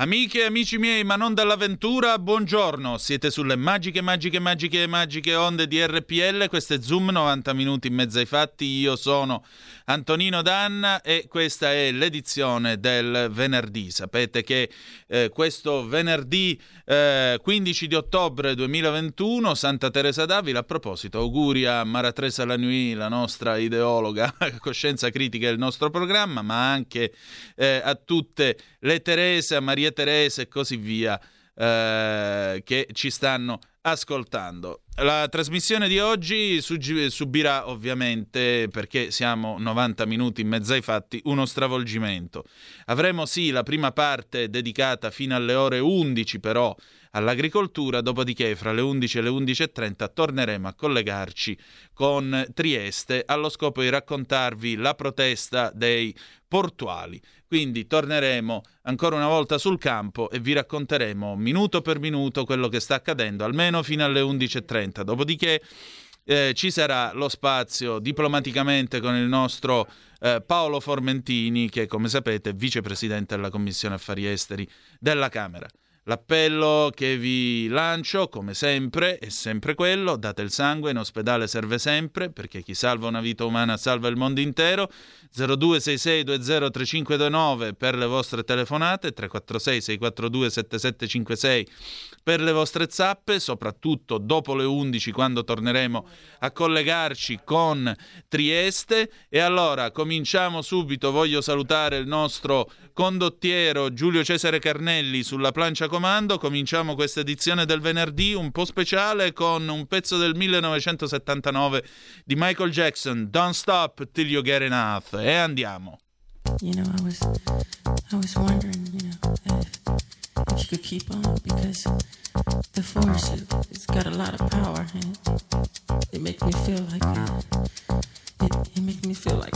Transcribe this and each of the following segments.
Amiche e amici miei, ma non dall'avventura, buongiorno. Siete sulle magiche, magiche, magiche, magiche onde di RPL. Questo è Zoom, 90 minuti in mezzo ai fatti. Io sono Antonino Danna e questa è l'edizione del venerdì. Sapete che eh, questo venerdì eh, 15 di ottobre 2021, Santa Teresa d'Avila, a proposito, auguri a Mara Teresa Lanui, la nostra ideologa, coscienza critica del nostro programma, ma anche eh, a tutte le Terese, a Maria Teresa e così via. Eh, che ci stanno ascoltando. La trasmissione di oggi subirà ovviamente, perché siamo 90 minuti in mezzo ai fatti, uno stravolgimento. Avremo sì la prima parte dedicata fino alle ore 11 però all'agricoltura, dopodiché fra le 11 e le 11.30 torneremo a collegarci con Trieste allo scopo di raccontarvi la protesta dei portuali. Quindi torneremo ancora una volta sul campo e vi racconteremo minuto per minuto quello che sta accadendo, almeno fino alle 11.30. Dopodiché eh, ci sarà lo spazio diplomaticamente con il nostro eh, Paolo Formentini, che come sapete è vicepresidente della Commissione Affari Esteri della Camera. L'appello che vi lancio, come sempre, è sempre quello, date il sangue, in ospedale serve sempre, perché chi salva una vita umana salva il mondo intero. 0266203529 per le vostre telefonate, 346 642 7756 per le vostre zappe, soprattutto dopo le 11 quando torneremo a collegarci con Trieste. E allora cominciamo subito, voglio salutare il nostro condottiero Giulio Cesare Carnelli sulla plancia comando, cominciamo questa edizione del venerdì un po' speciale con un pezzo del 1979 di Michael Jackson, Don't Stop Till You Get Enough. E andiamo. You know, I was, I was wondering, you know, if, if you could keep on because the force has got a lot of power and it, it makes me feel like it, it makes me feel like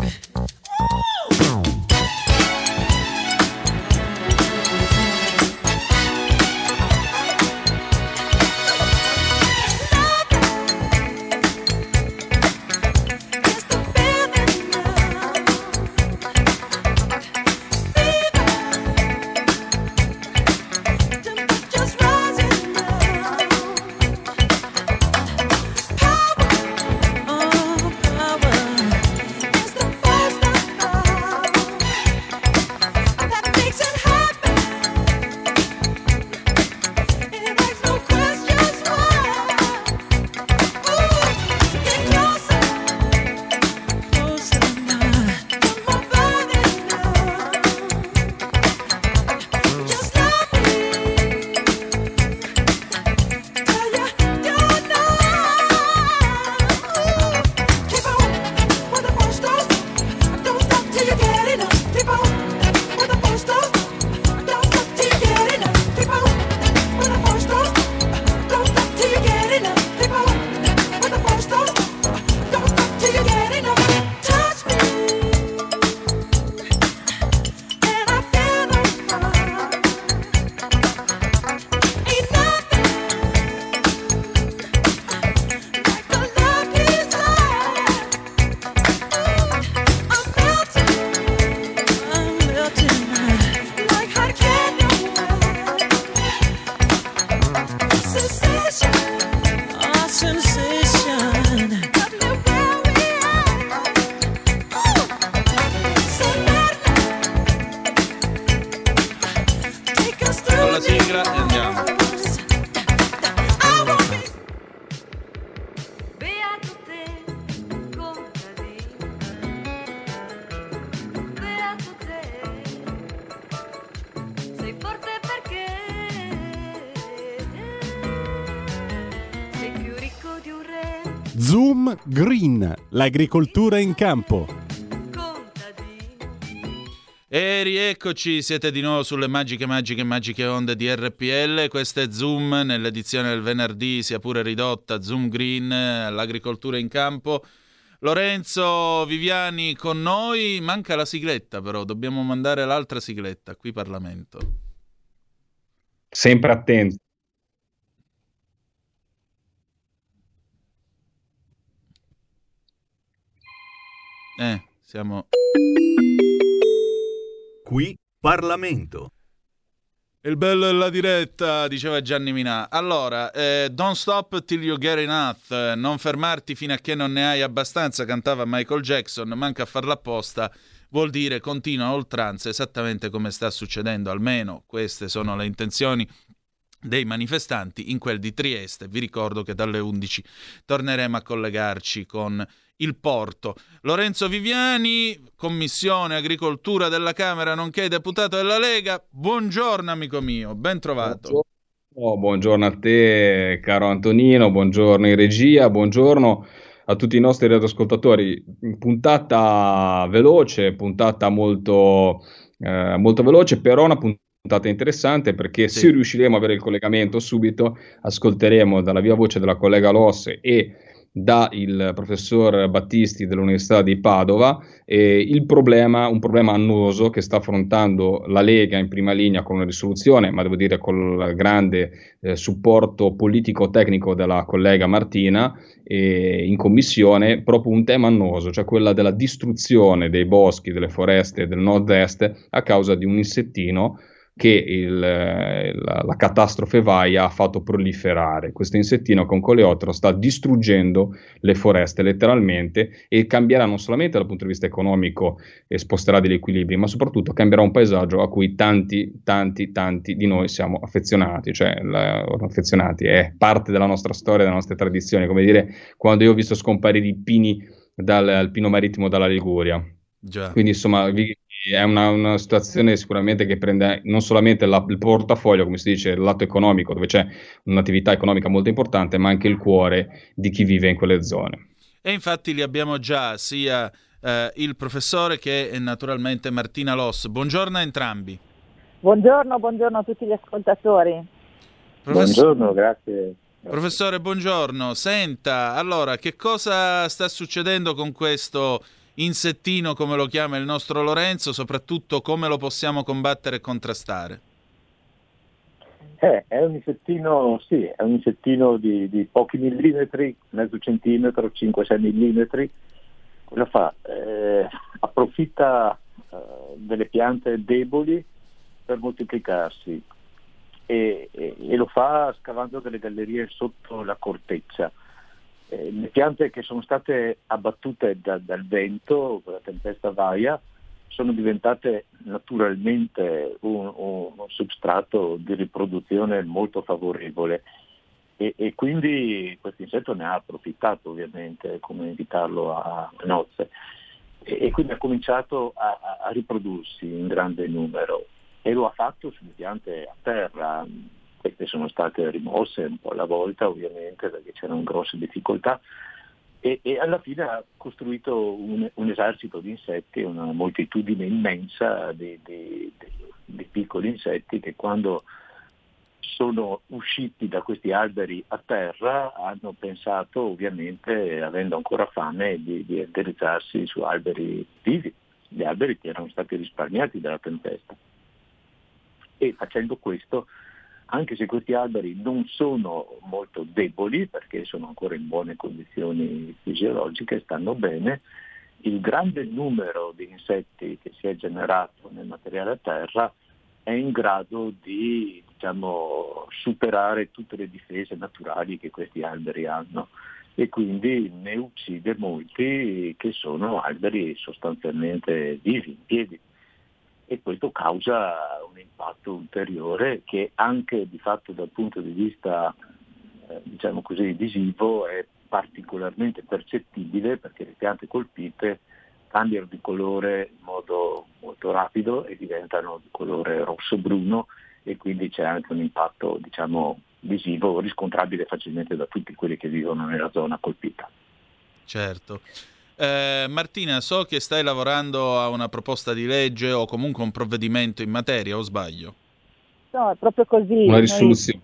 l'agricoltura in campo. E rieccoci, siete di nuovo sulle magiche, magiche, magiche onde di RPL. Questo è Zoom nell'edizione del venerdì, sia pure ridotta, Zoom Green, l'agricoltura in campo. Lorenzo Viviani con noi, manca la sigletta però, dobbiamo mandare l'altra sigletta qui Parlamento. Sempre attento. Eh, siamo... Qui Parlamento. Il bello della diretta, diceva Gianni Minà. Allora, eh, don't stop till you get enough, non fermarti fino a che non ne hai abbastanza, cantava Michael Jackson, manca a farla apposta, vuol dire continua a oltranza, esattamente come sta succedendo, almeno queste sono le intenzioni dei manifestanti in quel di Trieste. Vi ricordo che dalle 11 torneremo a collegarci con il porto. Lorenzo Viviani, Commissione Agricoltura della Camera, nonché deputato della Lega. Buongiorno amico mio, ben trovato. Buongiorno. Oh, buongiorno a te, caro Antonino, buongiorno in regia, buongiorno a tutti i nostri radioascoltatori. Puntata veloce, puntata molto, eh, molto veloce, però una puntata interessante perché sì. se riusciremo a avere il collegamento subito, ascolteremo dalla via voce della collega Losse e da il professor Battisti dell'Università di Padova eh, il problema, un problema annoso che sta affrontando la Lega in prima linea con una risoluzione, ma devo dire con il grande eh, supporto politico-tecnico della collega Martina eh, in commissione, proprio un tema annoso, cioè quella della distruzione dei boschi, delle foreste del nord-est a causa di un insettino che il, la, la, catastrofe Vaia ha fatto proliferare. Questo insettino con coleottero sta distruggendo le foreste letteralmente e cambierà non solamente dal punto di vista economico e sposterà degli equilibri, ma soprattutto cambierà un paesaggio a cui tanti, tanti, tanti di noi siamo affezionati, cioè la, affezionati, è parte della nostra storia, delle nostre tradizioni, come dire quando io ho visto scomparire i pini dal pino marittimo dalla Liguria. Già. Quindi insomma vi, è una, una, situazione sicuramente che prende non solamente la, il portafoglio, come si dice, il lato economico, dove c'è un'attività economica molto importante, ma anche il cuore di chi vive in quelle zone. E infatti li abbiamo già sia eh, il professore che naturalmente Martina Loss. Buongiorno a entrambi. Buongiorno, buongiorno a tutti gli ascoltatori. Professor... Buongiorno, grazie. Professore, buongiorno. Senta, allora, che cosa sta succedendo con questo insettino come lo chiama il nostro Lorenzo, soprattutto come lo possiamo combattere e contrastare? Eh, è un insettino, sì, è un insettino di, di pochi millimetri, mezzo centimetro, 5-6 millimetri. Cosa fa? Eh, approfitta eh, delle piante deboli per moltiplicarsi e, e, e, lo fa scavando delle gallerie sotto la corteccia. Eh, le piante che sono state abbattute da, dal vento, la tempesta Vaia, sono diventate naturalmente un, un, un substrato di riproduzione molto favorevole. E, e, quindi questo insetto ne ha approfittato ovviamente come invitarlo a nozze. E, e quindi ha cominciato a, a, riprodursi in grande numero. E lo ha fatto sulle piante a terra, queste sono state rimosse un po' alla volta ovviamente perché c'erano grosse difficoltà e, e alla fine ha costruito un, un, esercito di insetti, una moltitudine immensa di, di, di, di piccoli insetti che quando sono usciti da questi alberi a terra hanno pensato ovviamente, avendo ancora fame, di, di indirizzarsi su alberi vivi, gli alberi che erano stati risparmiati dalla tempesta. E facendo questo anche se questi alberi non sono molto deboli perché sono ancora in buone condizioni fisiologiche, stanno bene, il grande numero di insetti che si è generato nel materiale a terra è in grado di diciamo, superare tutte le difese naturali che questi alberi hanno. E quindi ne uccide molti che sono alberi sostanzialmente vivi, in piedi e questo causa un impatto ulteriore che anche di fatto dal punto di vista eh, diciamo così, visivo è particolarmente percettibile perché le piante colpite cambiano di colore in modo molto rapido e diventano di colore rosso-bruno e quindi c'è anche un impatto diciamo, visivo riscontrabile facilmente da tutti quelli che vivono nella zona colpita. Certo. Eh, Martina, so che stai lavorando a una proposta di legge o comunque un provvedimento in materia, o sbaglio? No, è proprio così. Una risoluzione.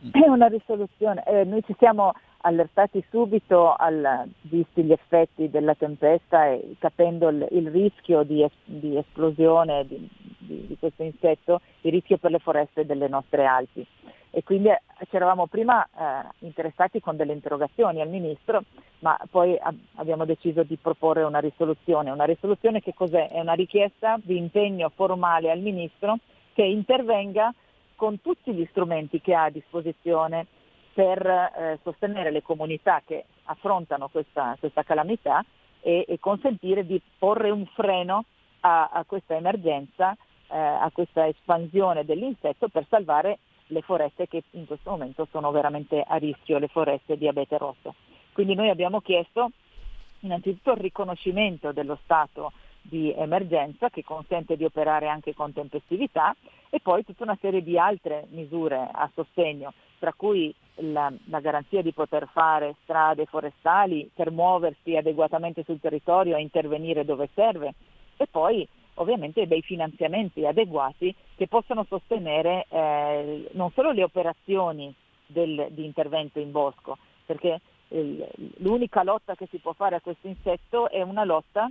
Noi, è una risoluzione. Eh, noi ci siamo allertati subito, al, visti gli effetti della tempesta e capendo il, il rischio di, es, di esplosione di, di, di, questo insetto, il rischio per le foreste delle nostre Alpi. E quindi eh, ci eravamo prima eh, interessati con delle interrogazioni al Ministro, ma poi ab- abbiamo deciso di proporre una risoluzione. Una risoluzione che cos'è? È una richiesta di impegno formale al Ministro che intervenga con tutti gli strumenti che ha a disposizione per eh, sostenere le comunità che affrontano questa, questa calamità e, e, consentire di porre un freno a, a questa emergenza, eh, a questa espansione dell'insetto per salvare le foreste che in questo momento sono veramente a rischio, le foreste di abete rosso. Quindi noi abbiamo chiesto innanzitutto il riconoscimento dello stato di emergenza che consente di operare anche con tempestività e poi tutta una serie di altre misure a sostegno, tra cui la, la, garanzia di poter fare strade forestali per muoversi adeguatamente sul territorio e intervenire dove serve e poi ovviamente dei finanziamenti adeguati che possano sostenere eh, non solo le operazioni del, di intervento in bosco, perché eh, l'unica lotta che si può fare a questo insetto è una lotta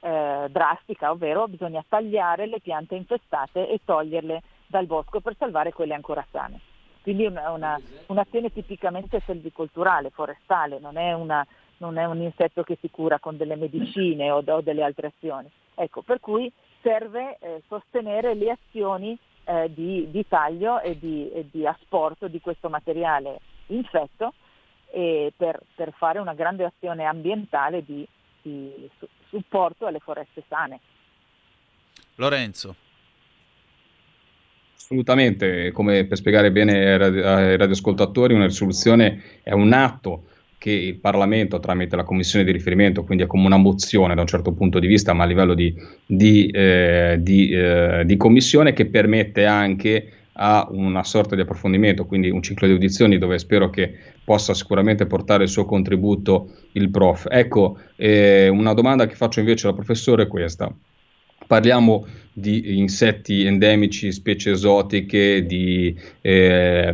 eh, drastica, ovvero bisogna tagliare le piante infestate e toglierle dal bosco per salvare quelle ancora sane. Quindi è una, una, un'azione tipicamente selvicolturale, forestale, non è, una, non è, un insetto che si cura con delle medicine o, o delle altre azioni. Ecco, per cui serve eh, sostenere le azioni eh, di, di, taglio e di, e di, asporto di questo materiale infetto per, per, fare una grande azione ambientale di, di su, supporto alle foreste sane. Lorenzo. Assolutamente, come per spiegare bene ai radioascoltatori, una risoluzione è un atto che il Parlamento tramite la commissione di riferimento, quindi è come una mozione da un certo punto di vista, ma a livello di, di, eh, di, eh, di commissione che permette anche a una sorta di approfondimento, quindi un ciclo di audizioni dove spero che possa sicuramente portare il suo contributo il prof. Ecco, eh, una domanda che faccio invece al professore è questa. Parliamo di insetti endemici, specie esotiche, di, eh,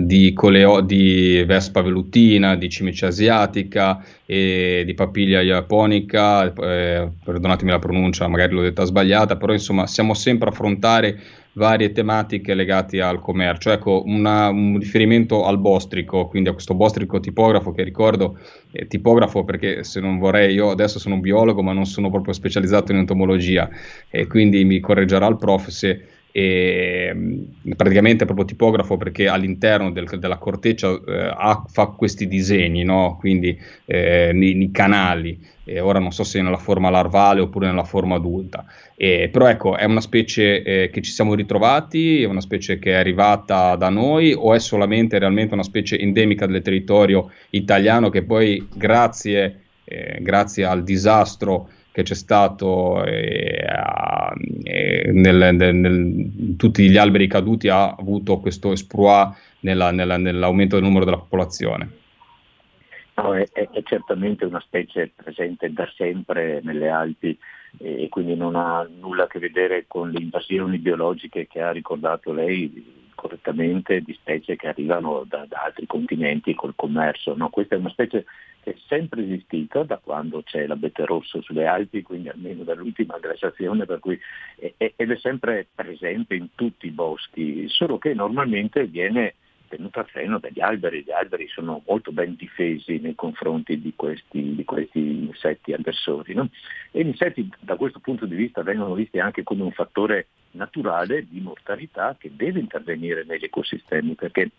di, coleo, di vespa velutina, di cimice asiatica, e di papiglia japonica, eh, perdonatemi la pronuncia, magari l'ho detta sbagliata, però insomma siamo sempre a affrontare varie tematiche legate al commercio. Ecco, una, un riferimento al bostrico, quindi a questo bostrico tipografo che ricordo è tipografo perché se non vorrei, io adesso sono un biologo ma non sono proprio specializzato in entomologia e quindi mi correggerà il prof se e praticamente è proprio tipografo perché all'interno del, della corteccia eh, ha, fa questi disegni, no? quindi eh, nei, nei, canali, eh, ora non so se nella forma larvale oppure nella forma adulta, però ecco è una specie eh, che ci siamo ritrovati, è una specie che è arrivata da noi o è solamente realmente una specie endemica del territorio italiano che poi grazie, eh, grazie al disastro che c'è stato eh, eh, nel, nel, nel, tutti gli alberi caduti ha avuto questo esploit nella, nella, nell'aumento del numero della popolazione. No, è, è, certamente una specie presente da sempre nelle Alpi e quindi non ha nulla a che vedere con le invasioni biologiche che ha ricordato lei correttamente di specie che arrivano da, da altri continenti col commercio. No, questa è una specie che è sempre esistita da quando c'è l'abete rosso sulle Alpi, quindi almeno dall'ultima glaciazione, per cui, ed è sempre presente in tutti i boschi, solo che normalmente viene tenuta a freno dagli alberi, gli alberi sono molto ben difesi nei confronti di questi, di questi insetti aggressori. No? E gli insetti da questo punto di vista vengono visti anche come un fattore naturale di mortalità che deve intervenire negli ecosistemi perché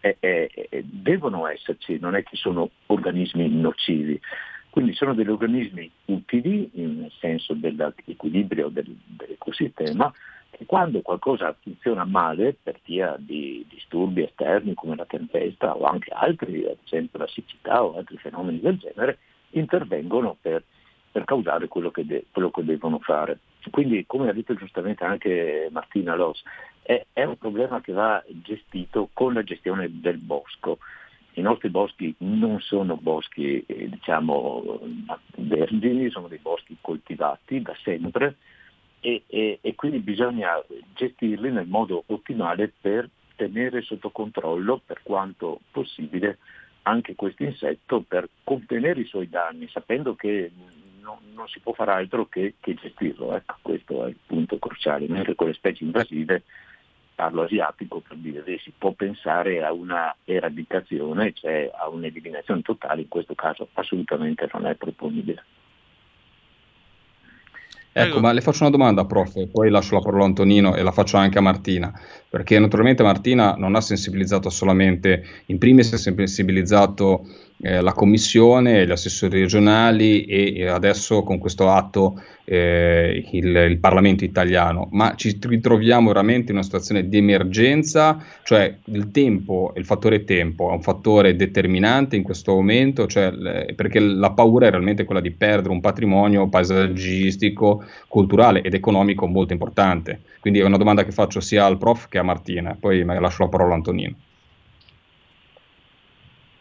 è, è, è, devono esserci, non è che sono organismi nocivi. Quindi sono degli organismi utili nel senso dell'equilibrio del, dell'ecosistema e quando qualcosa funziona male per via di disturbi esterni come la tempesta o anche altri, ad esempio la siccità o altri fenomeni del genere, intervengono per, per causare quello che, de, quello che, devono fare. Quindi, come ha detto giustamente anche Martina Loss, è, è un problema che va gestito con la gestione del bosco. I nostri boschi non sono boschi eh, diciamo, vergini, sono dei boschi coltivati da sempre e, e, e, quindi bisogna gestirli nel modo ottimale per tenere sotto controllo per quanto possibile anche questo insetto per contenere i suoi danni, sapendo che non, non si può fare altro che, che gestirlo. Ecco, questo è il punto cruciale, mentre con le specie invasive parlo asiatico per dire, si può pensare a una eradicazione, cioè a un'eliminazione totale, in questo caso assolutamente non è proponibile. Ecco, ma le faccio una domanda, prof, poi lascio la parola a Antonino e la faccio anche a Martina, perché naturalmente Martina non ha sensibilizzato solamente, in primis ha sensibilizzato eh, la Commissione, gli assessori regionali e, adesso con questo atto eh, il, il, Parlamento italiano, ma ci ritroviamo veramente in una situazione di emergenza, cioè il tempo, il fattore tempo è un fattore determinante in questo momento, cioè, perché la paura è realmente quella di perdere un patrimonio paesaggistico, culturale ed economico molto importante. Quindi è una domanda che faccio sia al prof che a Martina, poi lascio la parola a Antonino.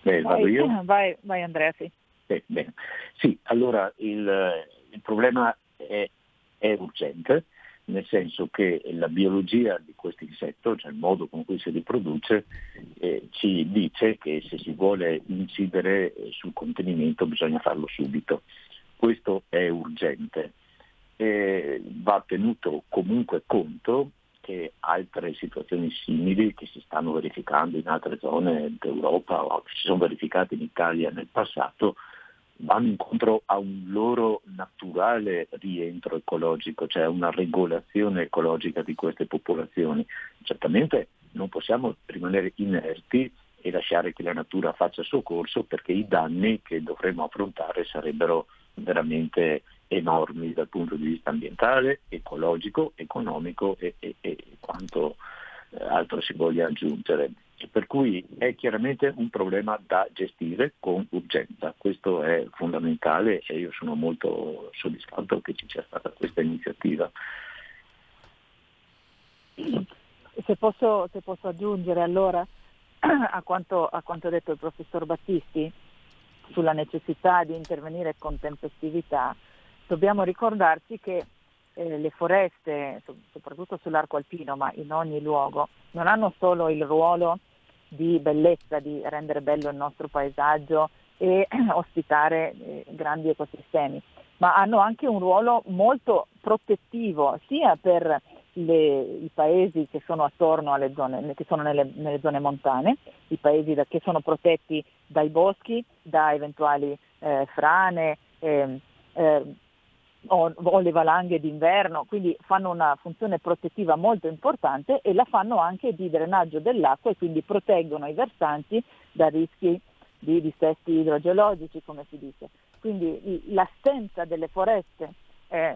Beh, vado io? Vai, vai Andrea, sì. Beh, sì, allora il, il problema è, è, urgente, nel senso che la biologia di questo insetto, cioè il modo con cui si riproduce, eh, ci dice che se si vuole incidere eh, sul contenimento bisogna farlo subito. Questo è urgente. Eh, va tenuto comunque conto che altre situazioni simili che si stanno verificando in altre zone d'Europa o che si sono verificate in Italia nel passato vanno incontro a un loro naturale rientro ecologico, cioè una regolazione ecologica di queste popolazioni. Certamente non possiamo rimanere inerti e lasciare che la natura faccia il suo corso perché i danni che dovremo affrontare sarebbero veramente enormi dal punto di vista ambientale, ecologico, economico e, e, e quanto eh, altro si voglia aggiungere. Per cui è chiaramente un problema da gestire con urgenza, questo è fondamentale e io sono molto soddisfatto che ci sia stata questa iniziativa. Se posso, se posso aggiungere allora a quanto, a quanto detto il professor Battisti sulla necessità di intervenire con tempestività, dobbiamo ricordarci che eh, le foreste, soprattutto sull'arco alpino, ma in ogni luogo, non hanno solo il ruolo di bellezza, di rendere bello il nostro paesaggio e ospitare eh, grandi ecosistemi, ma hanno anche un ruolo molto protettivo sia per le, i paesi che sono attorno alle zone, che sono nelle, nelle zone montane, i paesi da, che sono protetti dai boschi, da eventuali eh, frane, eh, eh, o, o le valanghe d'inverno, quindi fanno una funzione protettiva molto importante e la fanno anche di drenaggio dell'acqua e quindi proteggono i versanti da rischi di dissesti idrogeologici, come si dice. Quindi l'assenza delle foreste eh,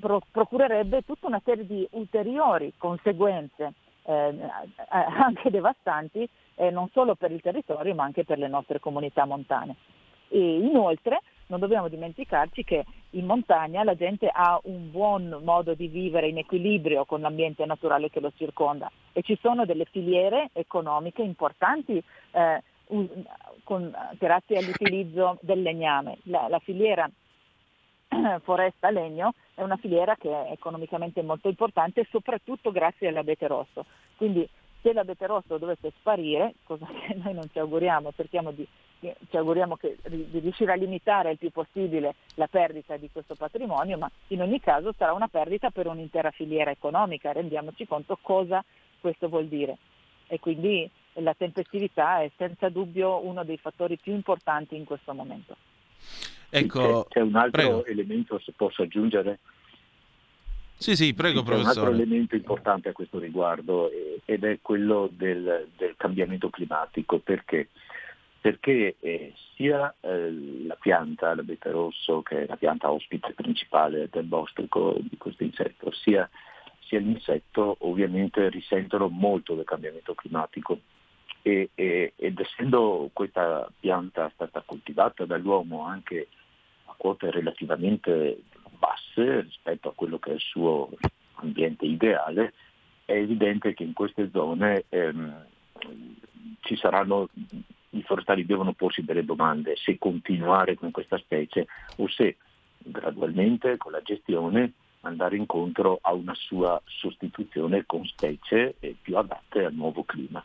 pro- procurerebbe tutta una serie di ulteriori conseguenze eh, anche devastanti, eh, non solo per il territorio ma anche per le nostre comunità montane. E inoltre non dobbiamo dimenticarci che in montagna la gente ha un buon modo di vivere in equilibrio con l'ambiente naturale che lo circonda e ci sono delle filiere economiche importanti eh, con, grazie all'utilizzo del legname. La, la filiera foresta legno è una filiera che è economicamente molto importante soprattutto grazie all'abete rosso. Quindi se l'abete rosso dovesse sparire, cosa che noi non ci auguriamo, cerchiamo di ci auguriamo che, di riuscire a limitare il più possibile la perdita di questo patrimonio, ma in ogni caso sarà una perdita per un'intera filiera economica, rendiamoci conto cosa questo vuol dire. E quindi la tempestività è senza dubbio uno dei fattori più importanti in questo momento. Ecco, c'è, c'è un altro prego. elemento, se posso aggiungere. Sì, sì, prego, c'è professore. un altro elemento importante a questo riguardo ed è quello del, del cambiamento climatico, perché perché eh, sia eh, la pianta, l'abete rosso, che è la pianta ospite principale del bostrico di questo insetto, sia, sia l'insetto ovviamente risentono molto del cambiamento climatico. E, e, ed essendo questa pianta stata coltivata dall'uomo anche a quote relativamente basse rispetto a quello che è il suo ambiente ideale, è evidente che in queste zone ehm, ci saranno i forestali devono porsi delle domande, se continuare con questa specie o se gradualmente con la gestione andare incontro a una sua sostituzione con specie più adatte al nuovo clima.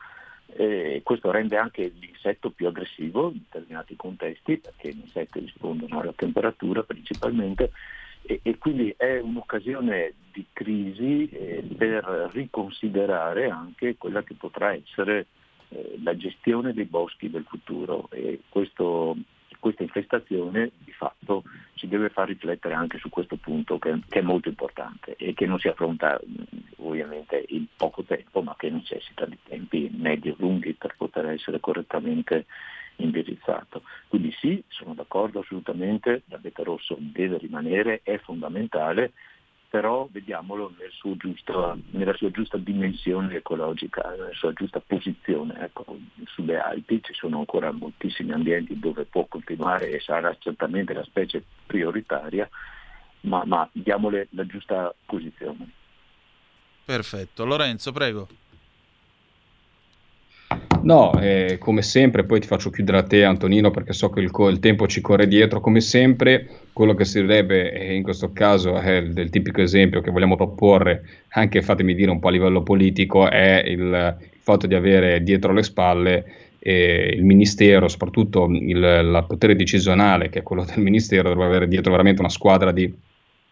E questo rende anche l'insetto più aggressivo in determinati contesti, perché gli insetti rispondono alla temperatura principalmente, e, e quindi è un'occasione di crisi eh, per riconsiderare anche quella che potrà essere eh, la gestione dei boschi del futuro. E questo, questa infestazione di fatto ci deve far riflettere anche su questo punto che, che è molto importante e che non si affronta ovviamente in poco tempo ma che necessita di tempi medio-lunghi per poter essere correttamente indirizzato. Quindi sì, sono d'accordo assolutamente, l'abete rosso deve rimanere, è fondamentale, però vediamolo nel giusto, nella sua giusta dimensione ecologica, nella sua giusta posizione. Ecco, sulle Alpi ci sono ancora moltissimi ambienti dove può continuare e sarà certamente la specie prioritaria, ma, ma diamole la giusta posizione. Perfetto. Lorenzo, prego. No, eh, come sempre, poi ti faccio chiudere a te Antonino perché so che il, il tempo ci corre dietro, come sempre quello che servirebbe eh, in questo caso è del tipico esempio che vogliamo proporre, anche fatemi dire un po' a livello politico, è il, il fatto di avere dietro le spalle eh, il ministero, soprattutto il, il potere decisionale che è quello del ministero, dovrebbe avere dietro veramente una squadra di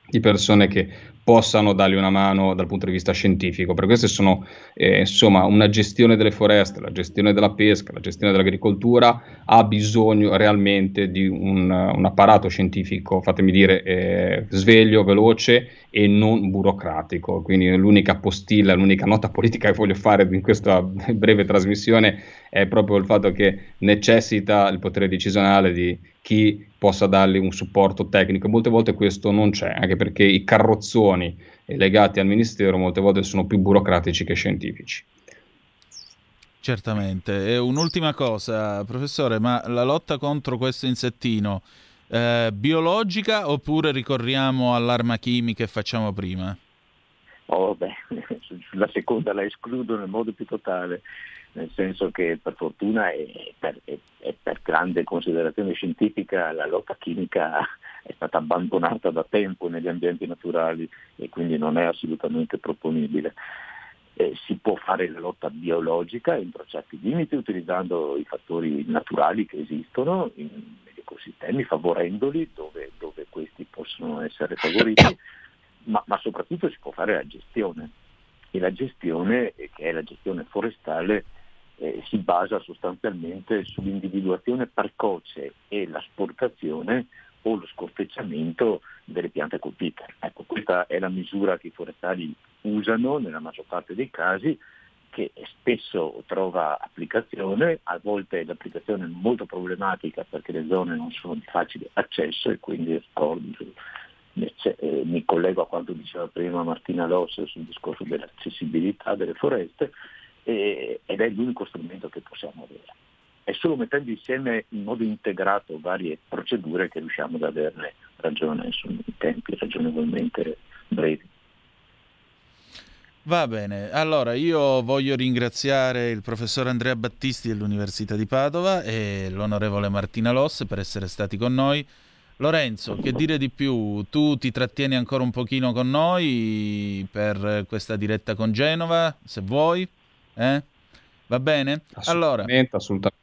di persone che possano dargli una mano dal punto di vista scientifico. Per questo sono eh, insomma una gestione delle foreste, la gestione della pesca, la gestione dell'agricoltura ha bisogno realmente di un, un apparato scientifico, fatemi dire, eh, sveglio, veloce e non burocratico. Quindi l'unica postilla, l'unica nota politica che voglio fare in questa breve trasmissione è proprio il fatto che necessita il potere decisionale di chi possa dargli un supporto tecnico. Molte volte questo non c'è, anche perché i carrozzoni legati al ministero molte volte sono più burocratici che scientifici. Certamente. E un'ultima cosa, professore, ma la lotta contro questo insettino eh, biologica oppure ricorriamo all'arma chimica e facciamo prima? Oh, beh, la seconda la escludo nel modo più totale nel senso che per fortuna e per, per grande considerazione scientifica la lotta chimica è stata abbandonata da tempo negli ambienti naturali e quindi non è assolutamente proponibile. Eh, si può fare la lotta biologica entro certi limiti utilizzando i fattori naturali che esistono negli ecosistemi, favorendoli dove, dove questi possono essere favoriti, ma, ma soprattutto si può fare la gestione. E la gestione, che è la gestione forestale, eh, si basa sostanzialmente sull'individuazione precoce e l'asportazione o lo scortecciamento delle piante colpite. Ecco, questa è la misura che i forestali usano nella maggior parte dei casi, che spesso trova applicazione, a volte l'applicazione è molto problematica perché le zone non sono di facile accesso e quindi eh, mi collego a quanto diceva prima Martina Loss sul discorso dell'accessibilità delle foreste, e, ed è l'unico strumento che possiamo avere. È solo mettendo insieme in modo integrato varie procedure che riusciamo ad averne ragione su tempi ragionevolmente brevi. Va bene, allora io voglio ringraziare il professor Andrea Battisti dell'Università di Padova e l'onorevole Martina Loss per essere stati con noi. Lorenzo, che dire di più? Tu ti trattieni ancora un pochino con noi per questa diretta con Genova, se vuoi? Eh? Va bene? Assolutamente, allora, assolutamente.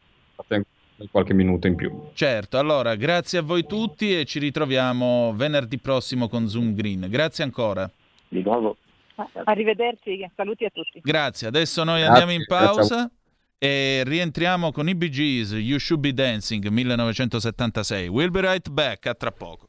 Qualche minuto in più. Certo, allora grazie a voi tutti e ci ritroviamo venerdì prossimo con Zoom Green. Grazie ancora. Di nuovo. Arrivederci, saluti a tutti. Grazie, adesso noi grazie, andiamo in pausa e rientriamo con i Bee Gees, You Should Be Dancing 1976. We'll be right back, a tra poco.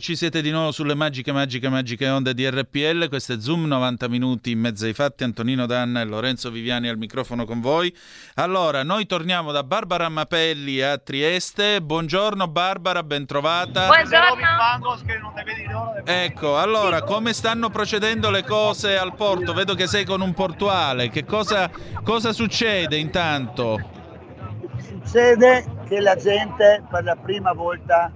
Rieccoci, siete di nuovo sulle magiche, magiche, magiche onde di RPL. Questo è Zoom, 90 minuti in mezzo ai fatti. Antonino Danna e Lorenzo Viviani al microfono con voi. Allora, noi torniamo da Barbara Mapelli a Trieste. Buongiorno Barbara, bentrovata. Buongiorno. Ecco, allora, come stanno procedendo le cose al porto? Vedo che sei con un portuale. Che cosa, cosa succede intanto? Succede che la gente per la prima volta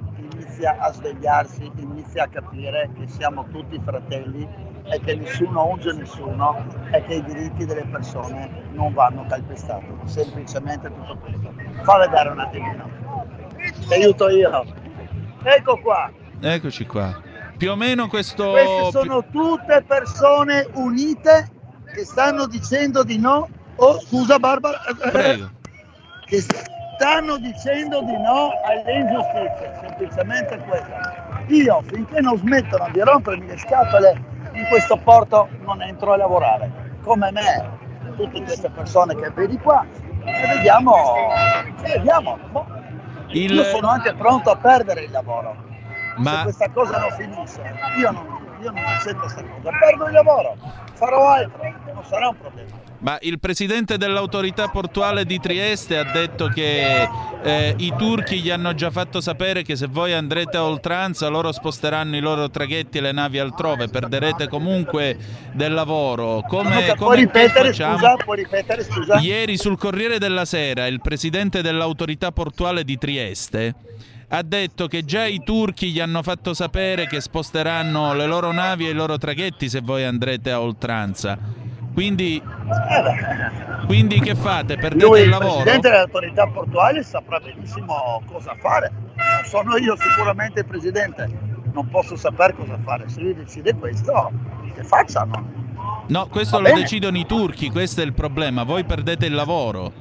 inizia a svegliarsi, inizia a capire che siamo tutti fratelli e che nessuno unge nessuno e che i diritti delle persone non vanno calpestati. Semplicemente tutto questo. Fa vedere un attimino. Ti aiuto io. Ecco qua. Eccoci qua. Più o meno questo... Queste sono tutte persone unite che stanno dicendo di no. Oh, scusa Barbara. Prego. Che stanno dicendo di no alle ingiustizie, semplicemente questo. Io finché non smettono di rompermi le scatole in questo porto non entro a lavorare, come me, tutte queste persone che vedi qua, e vediamo, vediamo. Boh. Il- Io sono anche pronto a perdere il lavoro. Se Ma questa cosa non finisce, io non, io non accetto questa cosa, perdo il lavoro, farò altro, non sarà un problema. Ma il presidente dell'autorità portuale di Trieste ha detto che eh, i turchi gli hanno già fatto sapere che se voi andrete a oltranza loro sposteranno i loro traghetti e le navi altrove, perderete comunque del lavoro. Come, Luca, come ripetere, scusa, ripetere, scusa? Ieri sul Corriere della Sera il presidente dell'autorità portuale di Trieste ha detto che già i turchi gli hanno fatto sapere che sposteranno le loro navi e i loro traghetti se voi andrete a oltranza. Quindi, quindi che fate? Perdete Lui, il il lavoro? presidente delle autorità portuali, saprà benissimo cosa fare. Non sono io sicuramente il presidente, non posso sapere cosa fare. Se lui decide questo, che facciano. No, questo Va lo bene. decidono i turchi, questo è il problema. Voi perdete il lavoro.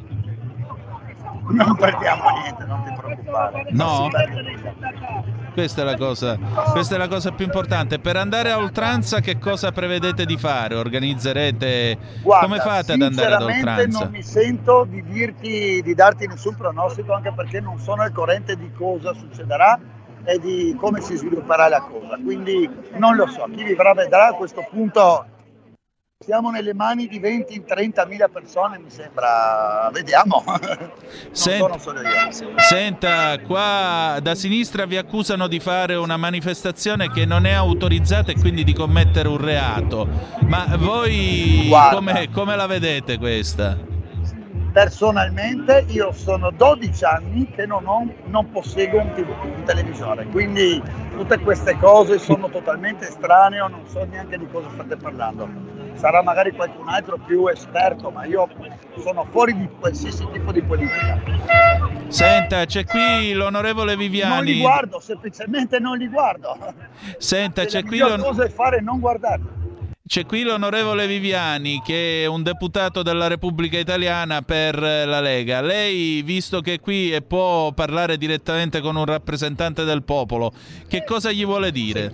Non perdiamo niente, non ti No? Questa è la cosa, questa è la cosa più importante. Per andare a oltranza che cosa prevedete di fare? Organizzerete Guarda, come fate ad andare ad oltranza? non mi sento di dirti, di darti nessun pronostico anche perché non sono al corrente di cosa succederà e di come si svilupperà la cosa. Quindi non lo so, chi vivrà vedrà a questo punto. Siamo nelle mani di 20-30 mila persone, mi sembra. Vediamo. Non Sent- sono solo io. Senta, qua da sinistra vi accusano di fare una manifestazione che non è autorizzata e quindi di commettere un reato. Ma voi come la vedete questa? Personalmente io sono 12 anni che non, ho, non posseggo un, TV, un televisore, quindi tutte queste cose sono totalmente estraneo, non so neanche di cosa state parlando. Sarà magari qualcun altro più esperto, ma io sono fuori di qualsiasi tipo di politica. Senta, c'è qui l'onorevole Non li Viviani. guardo, semplicemente non li guardo. Senta, c'è la qui, miglior l'on- cosa è fare non guardarli. C'è qui l'onorevole Viviani che è un deputato della Repubblica Italiana per eh, la Lega. Lei, visto che è qui e può parlare direttamente con un rappresentante del popolo, che cosa gli vuole dire?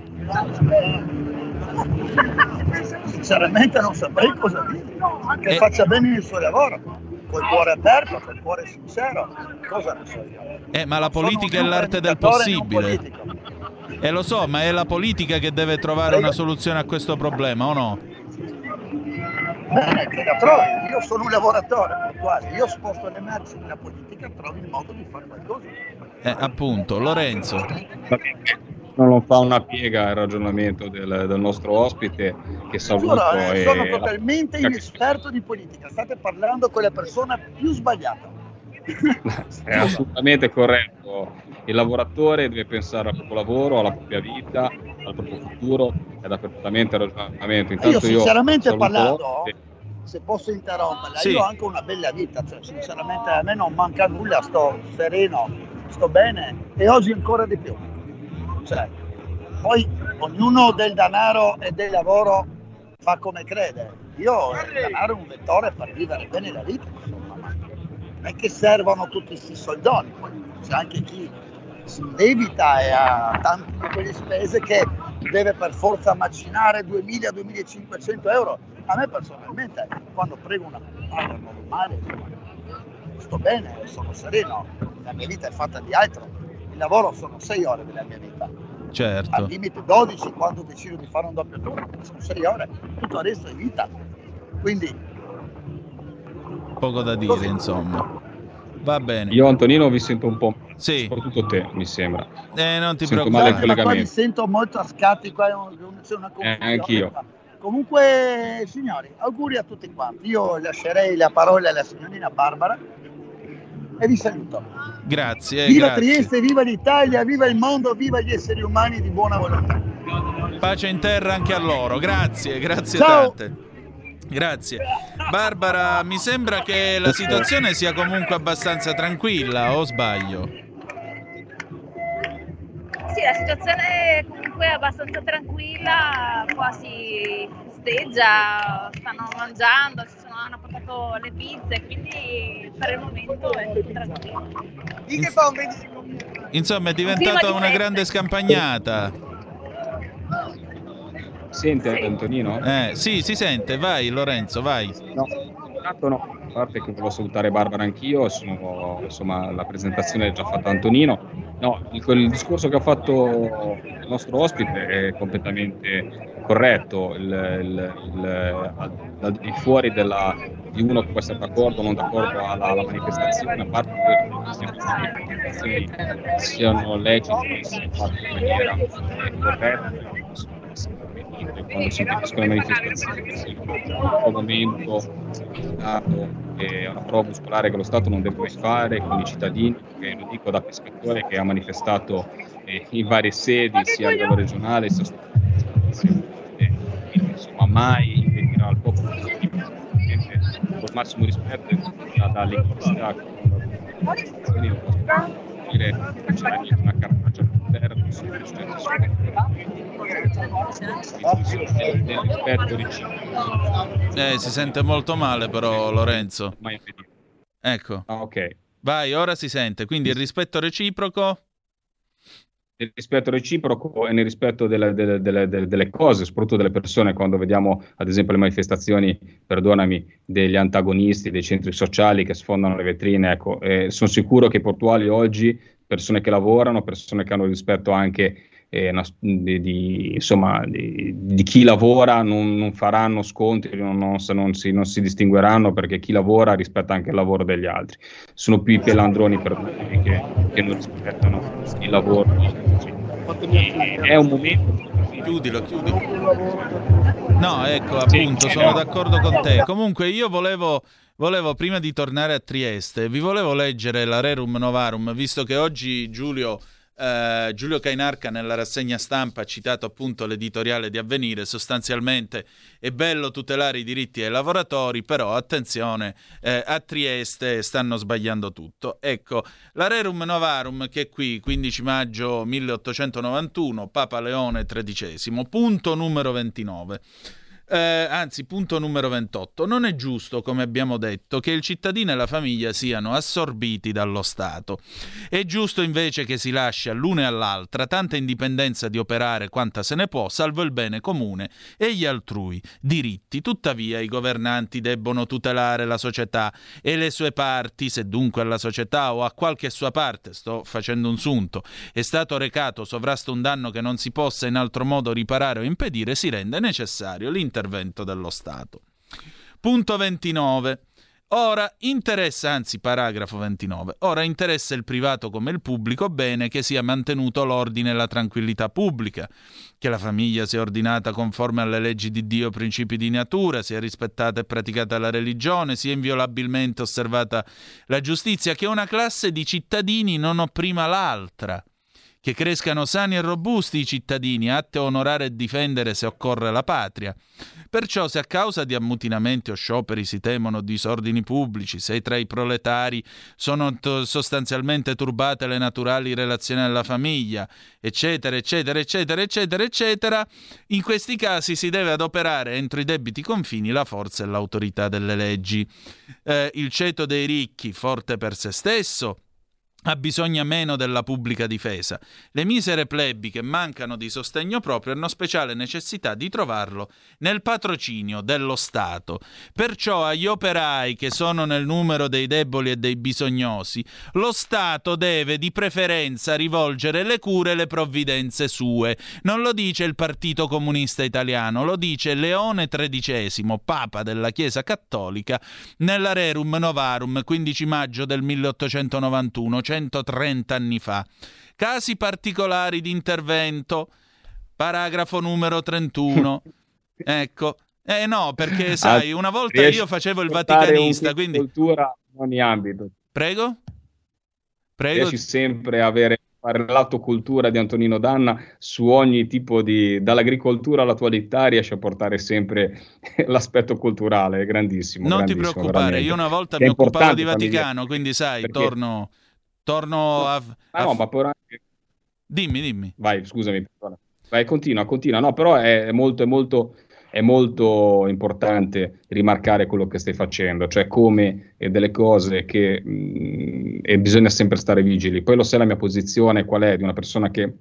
Sinceramente non saprei cosa dire. Che Eh. faccia bene il suo lavoro, col cuore aperto, col cuore sincero. Cosa ne so io? Eh, ma la politica è l'arte del possibile. E lo so, ma è la politica che deve trovare una soluzione a questo problema, o no? Bene, che la trovi. Io sono un lavoratore portuale, io sposto le merci nella politica, trovi il modo di fare qualcosa. Eh, appunto, Lorenzo. Non lo fa una piega il ragionamento del, del nostro ospite che saluto. Giuro, eh, e sono totalmente inesperto di politica, state parlando con la persona più sbagliata. È assolutamente corretto. Il lavoratore deve pensare al proprio lavoro, alla propria vita, al proprio futuro ed ha perfettamente ragionamento. Io Intanto io sinceramente saluto parlando, l'ospite. se posso interromperla, Sì. io ho anche una bella vita, cioè sinceramente a me non manca nulla, sto sereno, sto bene e oggi ancora di più. Cioè, poi ognuno del denaro e del lavoro fa come crede. Io il denaro è un vettore per vivere bene la vita, insomma, ma non è che servono tutti questi soldoni, poi c'è anche chi si indebita e ha tante di quelle spese che deve per forza macinare 2000-2500 euro. A me personalmente, quando prego una paga normale, sto bene, sono sereno, la mia vita è fatta di altro. Il lavoro sono sei ore della mia vita. Certo. Al limite 12 quando decido di fare un doppio turno, sono 6 ore, tutto il resto è vita. Quindi Poco da dire, insomma. Va bene. Io Antonino vi sento un po', Sì, soprattutto te mi sembra. eh, non ti Sento male il preoccupare. ma qua mi sento molto a scatti, qua c'è una confusione. Eh, anch'io. Comunque, signori, auguri a tutti quanti. Io lascerei la parola alla signorina Barbara e vi saluto. Grazie, viva grazie. Trieste, viva l'Italia, viva il mondo, viva gli esseri umani di buona volontà. Pace in terra anche a loro. Grazie, grazie Ciao. tante. Grazie. Barbara, mi sembra che la situazione sia comunque abbastanza tranquilla, o sbaglio? Sì, la situazione comunque è abbastanza tranquilla, qua si festeggia, stanno mangiando, ci sono, hanno portato le pizze, quindi per il momento è tutto tranquillo. Insomma, è diventata di una grande scampagnata. Sente Antonino? Eh, sì, si sente. Vai, Lorenzo, vai. No, intanto no, a parte che volevo salutare Barbara anch'io, sono, insomma la presentazione l'ha già fatta Antonino. No, il, quel discorso che ha fatto il nostro ospite è completamente corretto, il, il, il- di fuori della, di uno che può essere d'accordo o non d'accordo alla, alla manifestazione, a parte che queste manifestazioni siano legitime, siano fatte in maniera corretta, quando si impediscono le manifestazioni, sia un momento Stato, è una prova muscolare che lo Stato non deve mai fare con i cittadini, che lo dico da pescatore che ha manifestato eh, in varie sedi, sia a livello regionale, sia eh, quindi, insomma mai impedirà al popolo di con il massimo rispetto da- dall'inchiesta quindi non posso dire che c'era niente una cartaccia per terra, non si è successo assolutamente del rispetto reciproco Eh, si sente molto male però, Lorenzo. Ecco, Ah, ok. vai, ora si sente. Quindi il rispetto reciproco. nel rispetto reciproco e nel rispetto delle, delle- delle- delle- delle cose, soprattutto delle persone, quando vediamo ad esempio le manifestazioni, perdonami, degli antagonisti, dei centri sociali che sfondano le vetrine, ecco, eh, sono sicuro che i portuali oggi, persone che lavorano, persone che hanno rispetto anche eh, nas- di, di- insomma, di, di chi lavora, non, non faranno scontri, non, non si- non si, non si distingueranno perché chi lavora rispetta anche il lavoro degli altri. Sono più i pelandroni perdonami, che, che non rispettano il lavoro. E- È un momento Chiudilo, chiudilo. No, ecco, appunto, sono d'accordo con te. Comunque io volevo, volevo, prima di tornare a Trieste, vi volevo leggere la Rerum Novarum, visto che oggi Giulio, eh, Giulio Cainarca nella rassegna stampa ha citato appunto l'editoriale di Avvenire, sostanzialmente è bello tutelare i diritti dei lavoratori, però attenzione, eh, a Trieste stanno sbagliando tutto. Ecco, la Rerum Novarum che è qui, 15 maggio 1891, Papa Leone XIII, punto numero 29. Eh, anzi, punto numero 28. Non è giusto, come abbiamo detto, che il cittadino e la famiglia siano assorbiti dallo Stato. È giusto invece che si lasci all'una e all'altra tanta indipendenza di operare quanta se ne può, salvo il bene comune e gli altrui diritti. Tuttavia i governanti debbono tutelare la società e le sue parti, se dunque alla società o a qualche sua parte, sto facendo un sunto, è stato recato sovrasto un danno che non si possa in altro modo riparare o impedire, si rende necessario l'intervento dello Stato. Punto 29. Ora interessa, anzi paragrafo 29, ora interessa il privato come il pubblico bene che sia mantenuto l'ordine e la tranquillità pubblica, che la famiglia sia ordinata conforme alle leggi di Dio, principi di natura, sia rispettata e praticata la religione, sia inviolabilmente osservata la giustizia, che una classe di cittadini non opprima l'altra, che crescano sani e robusti i cittadini, atti a onorare e difendere se occorre la patria. Perciò se a causa di ammutinamenti o scioperi si temono disordini pubblici, se tra i proletari sono t- sostanzialmente turbate le naturali relazioni alla famiglia, eccetera, eccetera, eccetera, eccetera, eccetera, in questi casi si deve adoperare entro i debiti confini la forza e l'autorità delle leggi. Eh, il ceto dei ricchi, forte per se stesso, ha bisogno meno della pubblica difesa. Le misere plebi che mancano di sostegno proprio hanno speciale necessità di trovarlo nel patrocinio dello Stato. Perciò agli operai che sono nel numero dei deboli e dei bisognosi, lo Stato deve di preferenza rivolgere le cure e le provvidenze sue. Non lo dice il Partito Comunista Italiano, lo dice Leone XIII, Papa della Chiesa Cattolica, nella Rerum Novarum, 15 maggio del 1891 130 anni fa. Casi particolari di intervento, paragrafo numero 31. ecco. Eh no, perché sai, una volta io facevo il vaticanista, quindi... cultura in ogni ambito. Prego? Prego. Riesci sempre a avere fare lato cultura di Antonino Danna su ogni tipo di dall'agricoltura all'attualità riesce a portare sempre l'aspetto culturale, è grandissimo. Non grandissimo, ti preoccupare, veramente. io una volta mi occupavo di Vaticano, quindi sai, perché... torno torno a... Ah, no, ma però anche... Dimmi, dimmi. Vai, scusami. Vai, continua, continua. No, però è molto, è molto, è molto importante rimarcare quello che stai facendo, cioè come e delle cose che mh, mm, e bisogna sempre stare vigili. Poi lo sai la mia posizione qual è di una persona che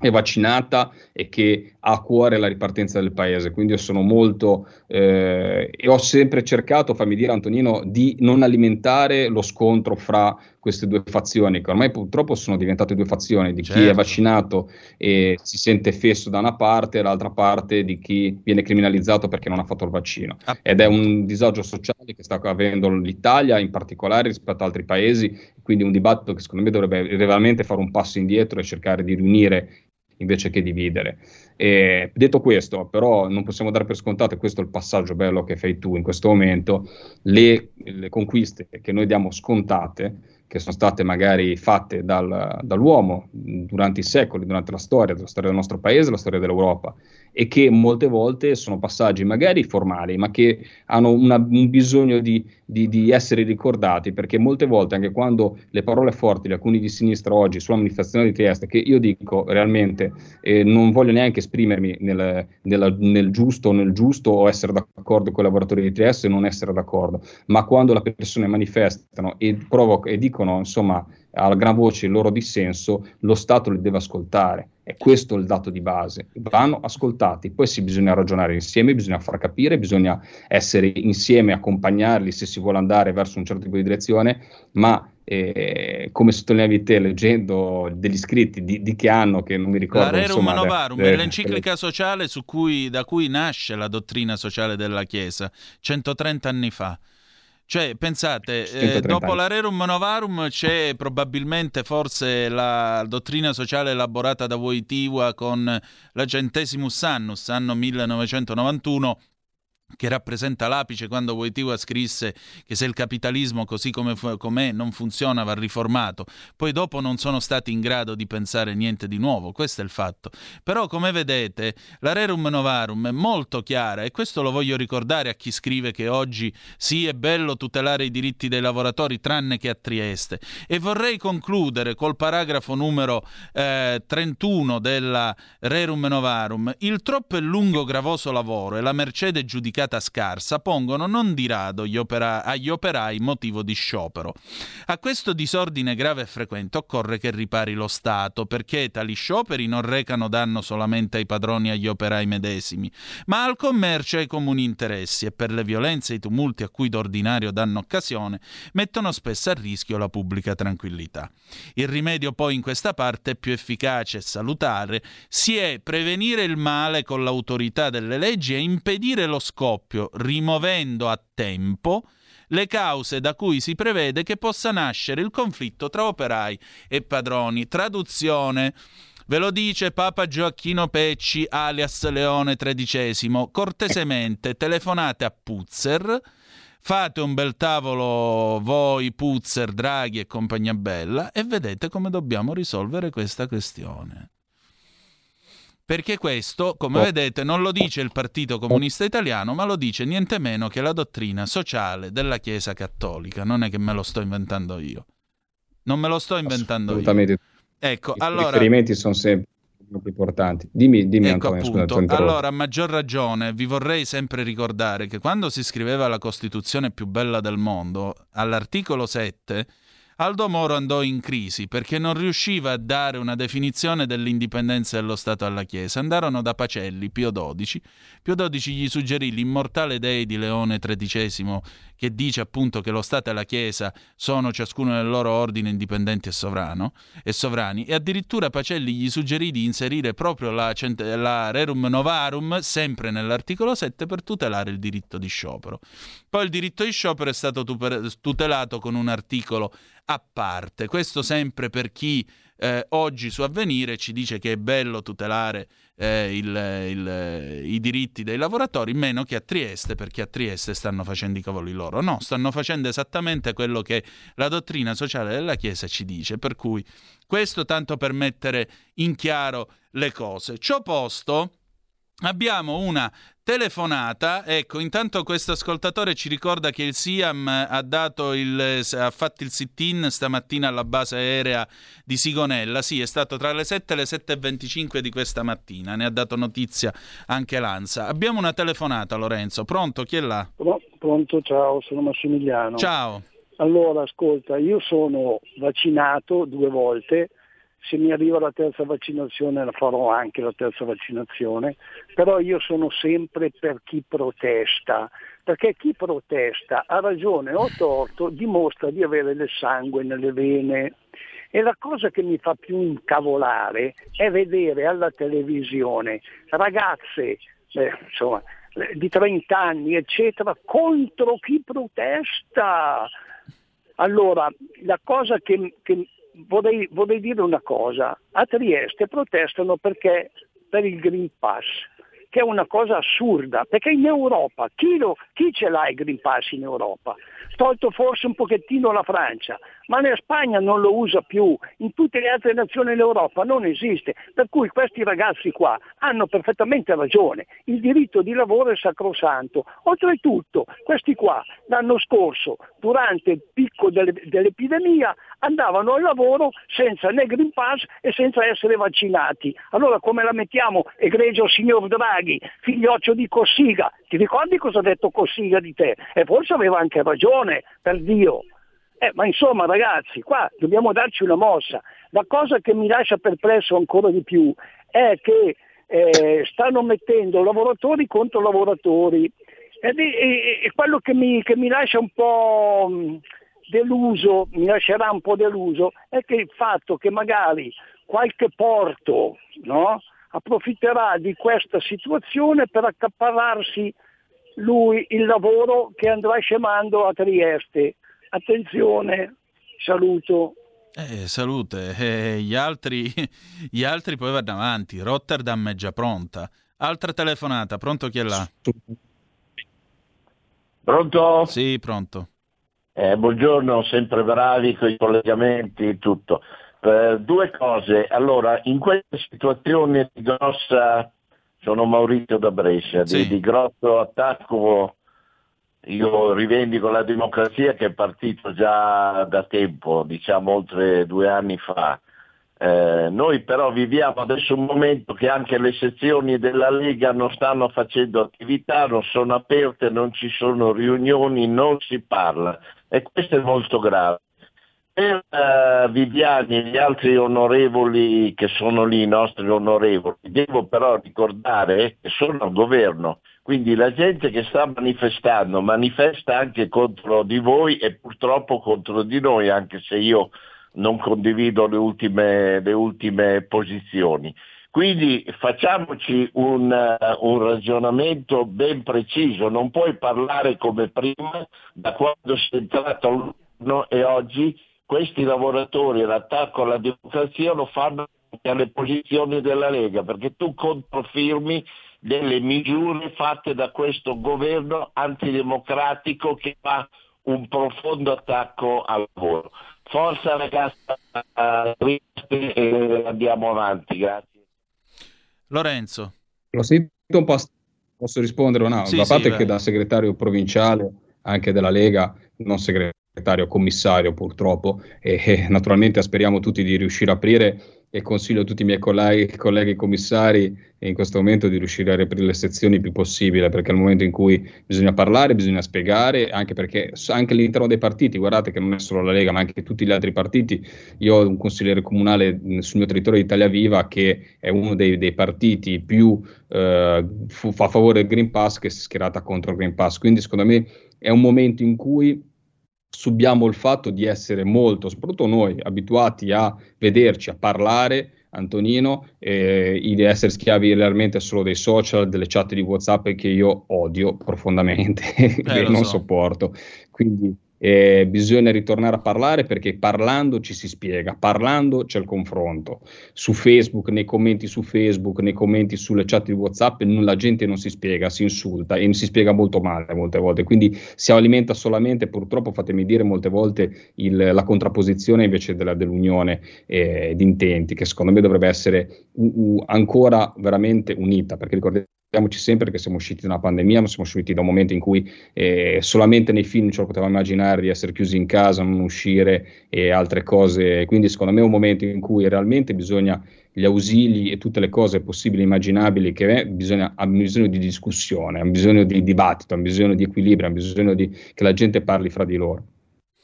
è vaccinata e che ha a cuore la ripartenza del paese. Quindi io sono molto eh, e ho sempre cercato, fammi dire Antonino, di non alimentare lo scontro fra queste due fazioni, che ormai purtroppo sono diventate due fazioni, di certo. chi è certo. vaccinato e si sente fesso da una parte e dall'altra parte di chi viene criminalizzato perché non ha fatto il vaccino. Ah. Ed è un disagio sociale che sta avendo l'Italia in particolare rispetto ad altri paesi, quindi un dibattito che secondo me dovrebbe realmente fare un passo indietro e cercare di riunire invece che dividere. E detto questo, però, non possiamo dare per scontato, e questo è il passaggio bello che fai tu in questo momento, le, le conquiste che noi diamo scontate che sono state magari fatte dal, dall'uomo durante i secoli, durante la storia, la storia del nostro paese, la storia dell'Europa, e che molte volte sono passaggi magari formali, ma che hanno una, un bisogno di, di, di, essere ricordati, perché molte volte, anche quando le parole forti di alcuni di sinistra oggi sulla manifestazione di Trieste, che io dico realmente eh, non voglio neanche esprimermi nel, nel, nel giusto o nel giusto o essere d'accordo con i lavoratori di Trieste o non essere d'accordo, ma quando le persone manifestano e, provoc- e dicono insomma a gran voce il loro dissenso, lo Stato li deve ascoltare. E questo è il dato di base. Vanno ascoltati, poi sì, bisogna ragionare insieme, bisogna far capire, bisogna essere insieme, accompagnarli se si vuole andare verso un certo tipo di direzione, ma eh, come sottolineavi te leggendo degli scritti di, di, che anno che non mi ricordo la Rerum Novarum è l'enciclica sociale cui, da cui nasce la dottrina sociale della Chiesa 130 anni fa cioè, pensate, eh, dopo la Rerum Novarum c'è probabilmente forse la dottrina sociale elaborata da Wojtyła con la Centesimus Annus, anno 1991, che rappresenta l'apice quando Wojtyła scrisse che se il capitalismo così come com'è non funziona va riformato. Poi dopo non sono stati in grado di pensare niente di nuovo, questo è il fatto. Però come vedete la Rerum Novarum è molto chiara e questo lo voglio ricordare a chi scrive che oggi sì è bello tutelare i diritti dei lavoratori tranne che a Trieste. E vorrei concludere col paragrafo numero eh, 31 della Rerum Novarum. Il troppo e lungo gravoso lavoro e la mercede giudicata qualificata scarsa pongono non di rado opera- agli operai motivo di sciopero. A questo disordine grave e frequente occorre che ripari lo Stato, perché tali scioperi non recano danno solamente ai padroni e agli operai medesimi, ma al commercio e ai comuni interessi e per le violenze e i tumulti a cui d'ordinario danno occasione mettono spesso a rischio la pubblica tranquillità. Il rimedio poi in questa parte più efficace e salutare si è prevenire il male con l'autorità delle leggi e impedire lo scopo scoppio, rimuovendo a tempo le cause da cui si prevede che possa nascere il conflitto tra operai e padroni. Traduzione. Ve lo dice Papa Gioacchino Pecci, alias Leone XIII. Cortesemente telefonate a Puzzer, fate un bel tavolo voi, Puzzer, Draghi e compagnia bella e vedete come dobbiamo risolvere questa questione. Perché questo, come oh. vedete, non lo dice il Partito Comunista Italiano, ma lo dice niente meno che la dottrina sociale della Chiesa Cattolica. Non è che me lo sto inventando io. Non me lo sto inventando io. Ecco, I allora... riferimenti sono sempre importanti. Dimmi, dimmi ecco Antonio, appunto, scusa, Allora, a maggior ragione, vi vorrei sempre ricordare che quando si scriveva la Costituzione più bella del mondo, all'articolo 7 Aldo Moro andò in crisi perché non riusciva a dare una definizione dell'indipendenza dello Stato alla Chiesa. Andarono da Pacelli, Pio XII. Pio XII gli suggerì l'immortale dei di Leone XIII che dice appunto che lo Stato e la Chiesa sono ciascuno nel loro ordine indipendenti e, sovrano, e sovrani e addirittura Pacelli gli suggerì di inserire proprio la, la Rerum Novarum sempre nell'articolo 7 per tutelare il diritto di sciopero. Poi il diritto di sciopero è stato tutelato con un articolo a parte, questo sempre per chi eh, oggi su Avvenire ci dice che è bello tutelare eh, il, il, i diritti dei lavoratori, meno che a Trieste, perché a Trieste stanno facendo i cavoli loro. No, stanno facendo esattamente quello che la dottrina sociale della Chiesa ci dice, per cui questo tanto per mettere in chiaro le cose. Ciò posto, abbiamo una telefonata. Ecco, intanto questo ascoltatore ci ricorda che il Siam ha, il, ha fatto il sit-in stamattina alla base aerea di Sigonella. Sì, è stato tra le 7 e le 7.25 di questa mattina. Ne ha dato notizia anche l'ANSA. Abbiamo una telefonata, Lorenzo. Pronto? Chi è là? Pronto, ciao, sono Massimiliano. Ciao. Allora, ascolta, io sono vaccinato due volte se mi arriva la terza vaccinazione la farò anche la terza vaccinazione, però io sono sempre per chi protesta, perché chi protesta ha ragione o torto, dimostra di avere del sangue nelle vene. E la cosa che mi fa più incavolare è vedere alla televisione ragazze, eh, insomma, di 30 anni, eccetera, contro chi protesta. Allora, la cosa che, che vorrei, vorrei dire una cosa, a Trieste protestano perché per il Green Pass, che è una cosa assurda, perché in Europa, chi, lo, chi ce l'ha il Green Pass in Europa? Tolto forse un pochettino la Francia, ma la Spagna non lo usa più, in tutte le altre nazioni dell'Europa non esiste, per cui questi ragazzi qua hanno perfettamente ragione, il diritto di lavoro è sacrosanto. Oltretutto, questi qua l'anno scorso, durante il picco dell'epidemia, andavano al lavoro senza né Green Pass e senza essere vaccinati. Allora come la mettiamo, egregio signor Draghi, figlioccio di Cossiga? Ti ricordi cosa ha detto Cossiga di te? E forse aveva anche ragione, per Dio. Eh, ma insomma ragazzi, qua dobbiamo darci una mossa. La cosa che mi lascia perplesso ancora di più è che eh, stanno mettendo lavoratori contro lavoratori ed è, è quello che mi, che mi, lascia un po' deluso, mi lascerà un po' deluso, è che il fatto che magari qualche porto no, approfitterà di questa situazione per accaparrarsi lui il lavoro che andrà scemando a Trieste attenzione, saluto. Eh, salute, eh, gli, altri, gli altri poi vanno avanti, Rotterdam è già pronta. Altra telefonata, pronto chi è là? Pronto? Sì, pronto. Eh, buongiorno, sempre bravi con i collegamenti, tutto. Eh, due cose, allora, in questa situazione di grossa, sono Maurizio da Brescia, sì. di, di grosso attacco io rivendico la democrazia che è partito già da tempo, diciamo oltre due anni fa. Eh, noi però viviamo adesso un momento che anche le sezioni della Lega non stanno facendo attività, non sono aperte, non ci sono riunioni, non si parla e questo è molto grave. Per uh, Viviani e gli altri onorevoli che sono lì, i nostri onorevoli, devo però ricordare che sono al governo quindi la gente che sta manifestando manifesta anche contro di voi e purtroppo contro di noi, anche se io non condivido le ultime, le ultime posizioni. Quindi facciamoci un, uh, un, ragionamento ben preciso, non puoi parlare come prima da quando sei entrato all'urno e oggi questi lavoratori l'attacco alla democrazia lo fanno anche alle posizioni della Lega, perché tu controfirmi delle misure fatte da questo governo antidemocratico che fa un profondo attacco al lavoro. Forza ragazzi, e andiamo avanti, grazie. Lorenzo. Lo sento un po', posso rispondere o no? Sì, a parte sì, che da segretario provinciale anche della Lega, non segretario, commissario purtroppo, e, e naturalmente speriamo tutti di riuscire a aprire e consiglio a tutti i miei colleghi, colleghi commissari in questo momento di riuscire a riaprire le sezioni il più possibile, perché è il momento in cui bisogna parlare, bisogna spiegare, anche perché anche all'interno dei partiti, guardate che non è solo la Lega, ma anche tutti gli altri partiti, io ho un consigliere comunale sul mio territorio di Italia Viva che è uno dei, dei partiti più eh, fa favore del Green Pass che si è schierata contro il Green Pass, quindi secondo me è un momento in cui subiamo il fatto di essere molto, soprattutto noi, abituati a vederci, a parlare, Antonino, eh, di essere schiavi realmente solo dei social, delle chat di WhatsApp che io odio profondamente e eh, non so. sopporto. Quindi eh, bisogna ritornare a parlare perché parlando ci si spiega, parlando c'è il confronto. Su Facebook, nei commenti su Facebook, nei commenti sulle chat di WhatsApp, la gente non si spiega, si insulta e si spiega molto male molte volte. Quindi si alimenta solamente, purtroppo fatemi dire molte volte, il, la contrapposizione invece della, dell'unione eh, di intenti, che secondo me dovrebbe essere u, u, ancora veramente unita, perché ricordiamo Ricordiamoci sempre che siamo usciti da una pandemia, ma siamo usciti da un momento in cui eh, solamente nei film ce lo potevamo immaginare di essere chiusi in casa, non uscire e altre cose. Quindi secondo me è un momento in cui realmente bisogna gli ausili e tutte le cose possibili e immaginabili che è, bisogna, ha bisogno di discussione, ha bisogno di dibattito, ha bisogno di equilibrio, ha bisogno di, che la gente parli fra di loro.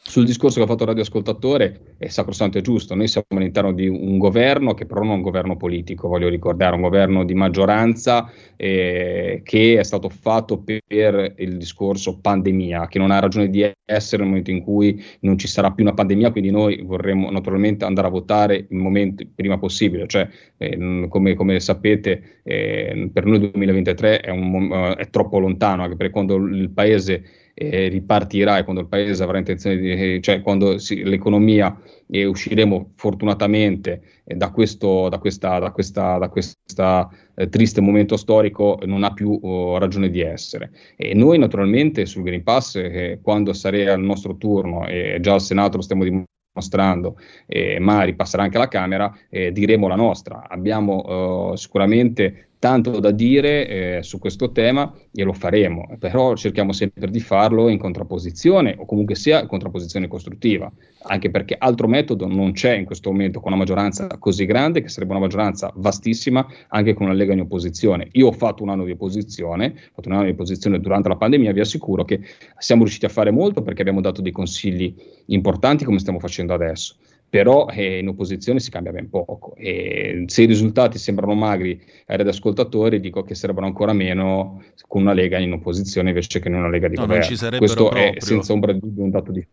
Sul discorso che ha fatto il radioascoltatore è sacrosanto e giusto, noi siamo all'interno di un governo che però non è un governo politico, voglio ricordare, un governo di maggioranza eh, che è stato fatto per il discorso pandemia, che non ha ragione di essere nel momento in cui non ci sarà più una pandemia, quindi noi vorremmo naturalmente andare a votare il momento prima possibile, cioè eh, come, come, sapete eh, per noi il 2023 è, un, uh, è troppo lontano, anche perché quando il paese eh, ripartirà e quando il paese avrà intenzione di, eh, cioè quando si, l'economia e eh, usciremo fortunatamente eh, da questo da questa, da questa, da questa eh, triste momento storico non ha più oh, ragione di essere. E noi naturalmente sul Green Pass, eh, quando sarà il nostro turno, e già al Senato lo stiamo dimostrando, eh, ma ripasserà anche alla Camera, eh, diremo la nostra. Abbiamo sicuramente tanto da dire eh, su questo tema e lo faremo, però cerchiamo sempre di farlo in contrapposizione o comunque sia in contrapposizione costruttiva, anche perché altro metodo non c'è in questo momento con una maggioranza così grande, che sarebbe una maggioranza vastissima anche con una Lega in opposizione. Io ho fatto un anno di opposizione, ho fatto un anno di opposizione durante la pandemia, vi assicuro che siamo riusciti a fare molto perché abbiamo dato dei consigli importanti come stiamo facendo adesso però eh, in opposizione si cambia ben poco e se i risultati sembrano magri ai radioascoltatori dico che sarebbero ancora meno con una Lega in opposizione invece che in una Lega di no, governo. Questo proprio. è senza ombra di dubbio un dato di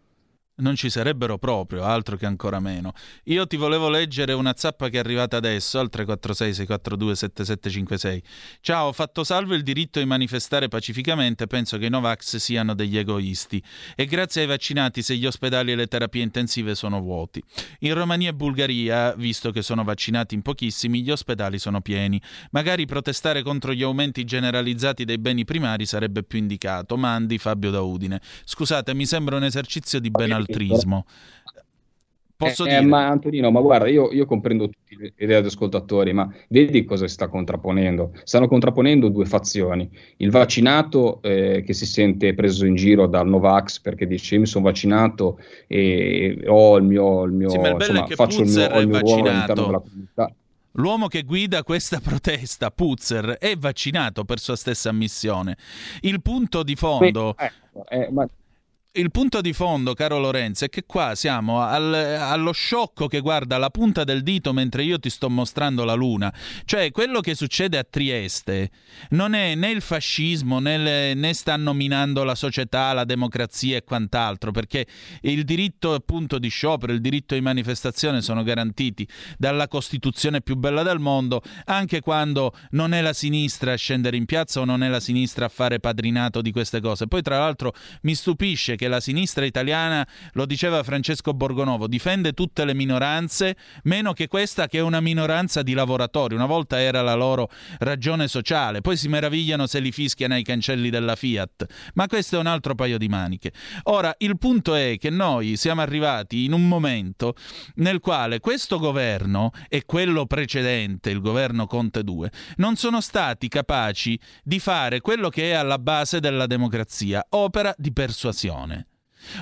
non ci sarebbero proprio, altro che ancora meno. Io ti volevo leggere una zappa che è arrivata adesso al 346-642-7756. Ciao, ho fatto salvo il diritto di manifestare pacificamente, penso che i Novax siano degli egoisti. E grazie ai vaccinati se gli ospedali e le terapie intensive sono vuoti. In Romania e Bulgaria, visto che sono vaccinati in pochissimi, gli ospedali sono pieni. Magari protestare contro gli aumenti generalizzati dei beni primari sarebbe più indicato. Mandi Fabio da Udine. Scusate, mi sembra un esercizio di benaltrismo altruismo. Posso eh, dire? Ma Antonino, ma guarda, io, io comprendo tutti i radioascoltatori, ma vedi cosa si sta contrapponendo? Stanno contrapponendo due fazioni. Il vaccinato eh, che si sente preso in giro dal Novax perché dice io mi sono vaccinato e ho il mio, il mio sì, ma il insomma, faccio il mio, il mio ruolo all'interno della comunità. L'uomo che guida questa protesta, Puzzer, è vaccinato per sua stessa ammissione. Il punto di fondo... Ecco, eh, ma il punto di fondo, caro Lorenzo, è che qua siamo al, allo sciocco che guarda la punta del dito mentre io ti sto mostrando la luna. Cioè, quello che succede a Trieste non è né il fascismo né, né stanno minando la società, la democrazia e quant'altro, perché il diritto appunto di sciopero, il diritto di manifestazione sono garantiti dalla Costituzione più bella del mondo, anche quando non è la sinistra a scendere in piazza o non è la sinistra a fare padrinato di queste cose. Poi, tra l'altro, mi stupisce che la sinistra italiana, lo diceva Francesco Borgonovo, difende tutte le minoranze, meno che questa che è una minoranza di lavoratori. Una volta era la loro ragione sociale, poi si meravigliano se li fischiano ai cancelli della Fiat. Ma questo è un altro paio di maniche. Ora, il punto è che noi siamo arrivati in un momento nel quale questo governo e quello precedente, il governo Conte 2, non sono stati capaci di fare quello che è alla base della democrazia, opera di persuasione.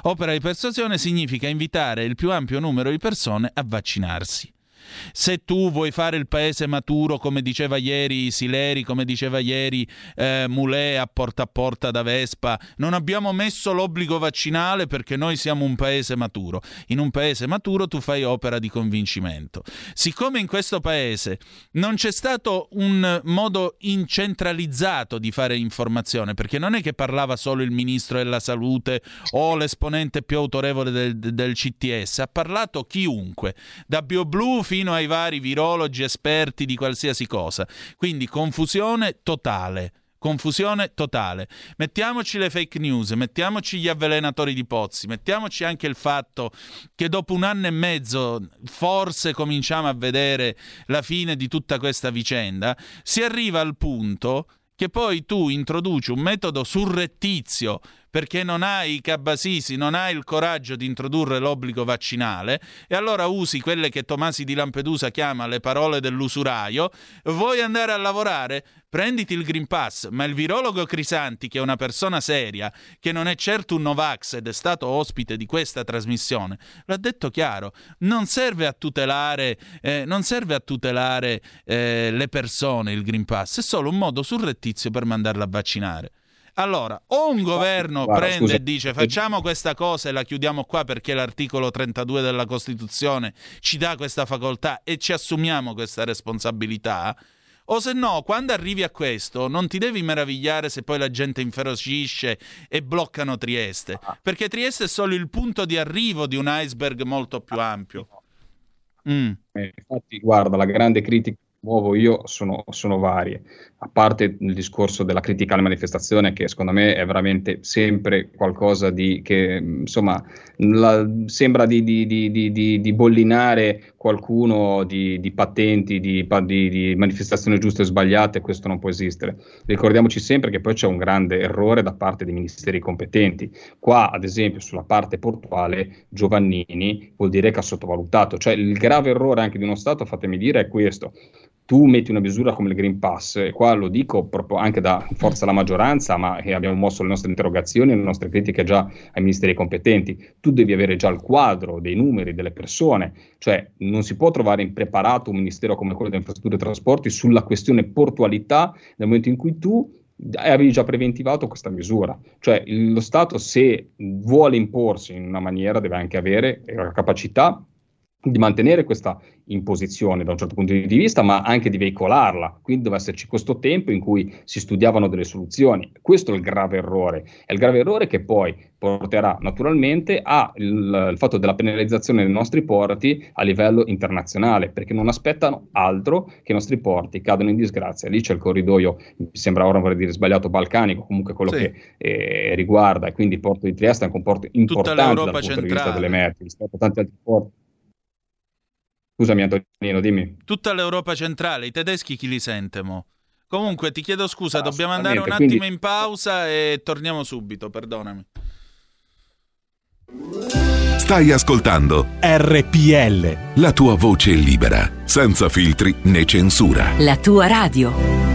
Opera di persuasione significa invitare il più ampio numero di persone a vaccinarsi. Se tu vuoi fare il paese maturo, come diceva ieri Sileri, come diceva ieri eh, Mulè a porta a porta da Vespa, non abbiamo messo l'obbligo vaccinale perché noi siamo un paese maturo. In un paese maturo tu fai opera di convincimento. Siccome in questo paese non c'è stato un modo incentralizzato di fare informazione, perché non è che parlava solo il ministro della salute o l'esponente più autorevole del, del CTS, ha parlato chiunque, da BioBlue fino ai vari virologi esperti di qualsiasi cosa. Quindi confusione totale. Confusione totale. Mettiamoci le fake news, mettiamoci gli avvelenatori di pozzi, mettiamoci anche il fatto che dopo un anno e mezzo forse cominciamo a vedere la fine di tutta questa vicenda, si arriva al punto che poi tu introduci un metodo surrettizio perché non hai i cabasisi, non hai il coraggio di introdurre l'obbligo vaccinale. E allora usi quelle che Tomasi di Lampedusa chiama le parole dell'usuraio, vuoi andare a lavorare? Prenditi il Green Pass, ma il virologo Crisanti, che è una persona seria, che non è certo un Novax ed è stato ospite di questa trasmissione, l'ha detto chiaro, non serve a tutelare, eh, serve a tutelare eh, le persone il Green Pass, è solo un modo surrettizio per mandarla a vaccinare. Allora, o un governo Guarda, prende scusa. e dice facciamo questa cosa e la chiudiamo qua perché l'articolo 32 della Costituzione ci dà questa facoltà e ci assumiamo questa responsabilità, o se no, quando arrivi a questo, non ti devi meravigliare se poi la gente inferocisce e bloccano Trieste, perché Trieste è solo il punto di arrivo di un iceberg molto più ampio. Mm. Eh, infatti, guarda, la grande critica che muovo io sono, sono varie. A parte il discorso della critica alla manifestazione, che secondo me è veramente sempre qualcosa di che insomma la- sembra di, di- di- di- bollinare qualcuno di, patenti, di, pa- di- di manifestazioni giuste e sbagliate, questo non può esistere. Ricordiamoci sempre che poi c'è un grande errore da parte dei ministeri competenti. Qua, ad esempio, sulla parte portuale, Giovannini vuol dire che ha sottovalutato, cioè il grave errore anche di uno Stato, fatemi dire, è questo. Tu metti una misura come il Green Pass, e qua lo dico proprio anche da forza alla maggioranza, ma eh, abbiamo mosso le nostre interrogazioni e le nostre critiche già ai ministeri competenti. Tu devi avere già il quadro dei numeri delle persone, cioè non si può trovare impreparato un ministero come quello delle infrastrutture e trasporti sulla questione portualità nel momento in cui tu avevi già preventivato questa misura. Cioè lo Stato se vuole imporsi in una maniera deve anche avere la capacità di mantenere questa imposizione da un certo punto di vista, ma anche di veicolarla. Quindi deve esserci questo tempo in cui si studiavano delle soluzioni. Questo è il grave errore. È il grave errore che poi porterà naturalmente al il fatto della penalizzazione dei nostri porti a livello internazionale, perché non aspettano altro che i nostri porti cadano in disgrazia. Lì c'è il corridoio, mi sembra ora vorrei dire sbagliato, balcanico, comunque quello Sì. che eh, riguarda, e quindi il porto di Trieste è anche un porto importante dal punto di vista centrale. delle merci rispetto a tanti altri porti. Scusami Antonino, dimmi. Tutta l'Europa centrale, i tedeschi chi li sente mo? Comunque ti chiedo scusa, dobbiamo andare un attimo in pausa e torniamo subito, perdonami. Stai ascoltando RPL. la tua voce libera, senza filtri né censura. La tua radio.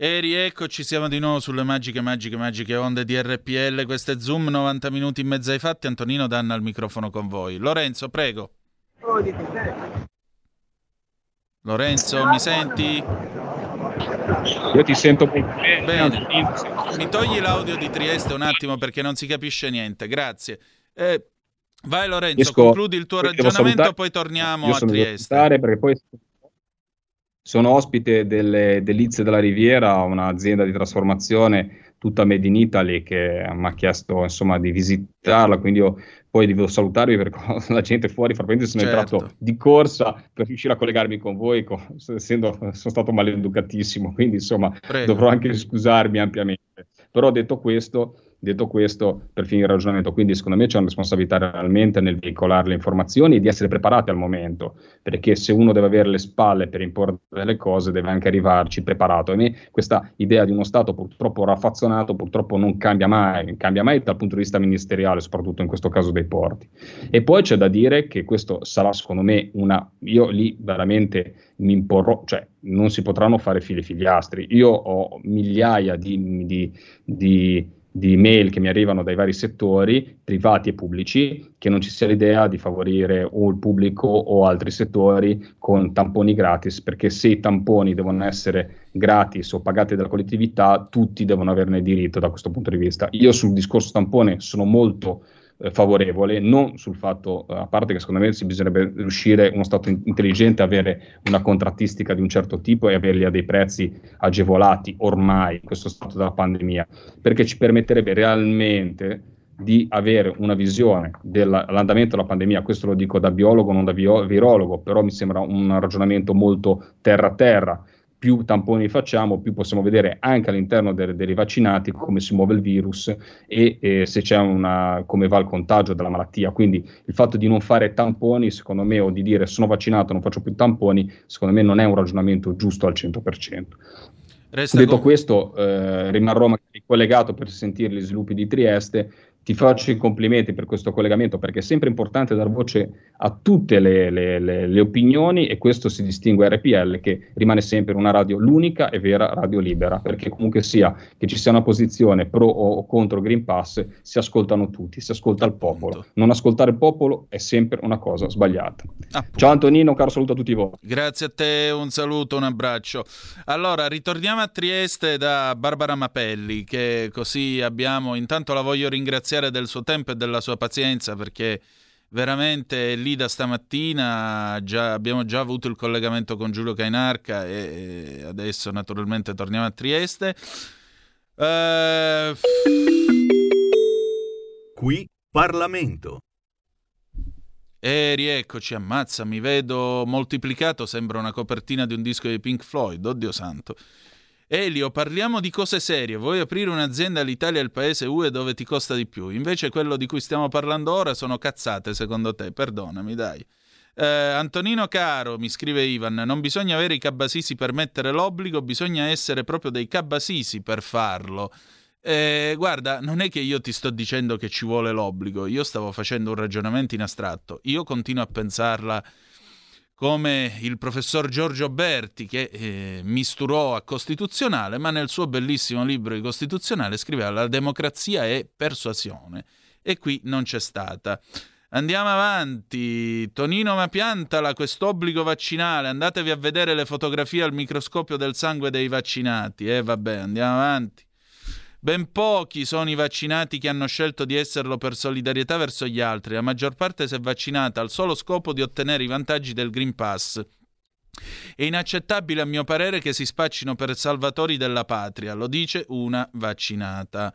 E rieccoci, siamo di nuovo sulle magiche, magiche, magiche onde di RPL. Questo è Zoom, 90 minuti in mezzo ai fatti. Antonino Danna al microfono con voi. Lorenzo, prego. Lorenzo, mi senti? Io ti sento bene. Bene. Mi togli l'audio di Trieste un attimo perché non si capisce niente. Grazie. Eh, vai Lorenzo, concludi il tuo devo ragionamento, poi torniamo Io a Trieste. perché poi sono ospite delle Delizie della Riviera, un'azienda di trasformazione tutta made in Italy che mi ha chiesto insomma di visitarla, quindi io poi devo salutarvi perché la gente fuori, frappamente sono Certo. entrato di corsa per riuscire a collegarmi con voi, co- essendo sono stato maleducatissimo, quindi insomma Prego. dovrò anche scusarmi ampiamente. Però detto questo, detto questo, per finire il ragionamento, quindi secondo me c'è una responsabilità realmente nel veicolare le informazioni e di essere preparati al momento, perché se uno deve avere le spalle per imporre delle cose deve anche arrivarci preparato. E me questa idea di uno Stato purtroppo raffazzonato purtroppo non cambia mai, cambia mai dal punto di vista ministeriale, soprattutto in questo caso dei porti. E poi c'è da dire che questo sarà secondo me una... Io lì veramente mi imporrò, cioè non si potranno fare fili figliastri. Io ho migliaia di, di, di, di mail che mi arrivano dai vari settori, privati e pubblici, che non ci sia l'idea di favorire o il pubblico o altri settori con tamponi gratis, perché se i tamponi devono essere gratis o pagati dalla collettività, tutti devono averne diritto da questo punto di vista. Io sul discorso tampone sono molto eh, favorevole, non sul fatto, eh, a parte che secondo me si bisognerebbe riuscire uno Stato in- intelligente avere una contrattistica di un certo tipo e averli a dei prezzi agevolati ormai in questo stato della pandemia, perché ci permetterebbe realmente di avere una visione dell'andamento della pandemia, questo lo dico da biologo, non da bio- virologo, però mi sembra un ragionamento molto terra-terra. Più tamponi facciamo, più possiamo vedere anche all'interno de- dei vaccinati come si muove il virus e eh, se c'è una, come va il contagio della malattia. Quindi il fatto di non fare tamponi, secondo me, o di dire sono vaccinato, non faccio più tamponi, secondo me non è un ragionamento giusto al 100%. Resta Detto con- questo, eh, rimarrò collegato per sentire gli sviluppi di Trieste. Ti faccio i complimenti per questo collegamento perché è sempre importante dar voce a tutte le, le- le- le opinioni e questo si distingue a RPL che rimane sempre una radio, l'unica e vera radio libera perché comunque sia che ci sia una posizione pro o contro Green Pass si ascoltano tutti, si ascolta il popolo. Non ascoltare il popolo è sempre una cosa sbagliata. Ciao Antonino, caro saluto a tutti voi. Grazie a te, un saluto, un abbraccio. Allora, ritorniamo a Trieste da Barbara Mapelli, che così abbiamo, intanto la voglio ringraziare del suo tempo e della sua pazienza, perché veramente lì da stamattina, già- abbiamo già avuto il collegamento con Giulio Cainarca e, e adesso naturalmente torniamo a Trieste. Eh, Qui Parlamento. E rieccoci, ammazza, mi vedo moltiplicato, sembra una copertina di un disco di Pink Floyd, oddio santo. Elio, parliamo di cose serie. Vuoi aprire un'azienda all'Italia, il paese UE dove ti costa di più? Invece quello di cui stiamo parlando ora sono cazzate, secondo te? Perdonami, dai. Eh, Antonino caro, mi scrive Ivan, non bisogna avere i cabasisi per mettere l'obbligo, bisogna essere proprio dei cabasisi per farlo. Eh, guarda, non è che io ti sto dicendo che ci vuole l'obbligo, io stavo facendo un ragionamento in astratto. Io continuo a pensarla come il professor Giorgio Berti che eh, misturò a costituzionale, ma nel suo bellissimo libro di costituzionale scriveva la democrazia è persuasione e qui non c'è stata. Andiamo avanti. Tonino ma piantala quest'obbligo vaccinale. Andatevi a vedere le fotografie al microscopio del sangue dei vaccinati. E eh, vabbè, andiamo avanti. Ben pochi sono i vaccinati che hanno scelto di esserlo per solidarietà verso gli altri, la maggior parte si è vaccinata al solo scopo di ottenere i vantaggi del Green Pass. È inaccettabile a mio parere che si spaccino per salvatori della patria, lo dice una vaccinata.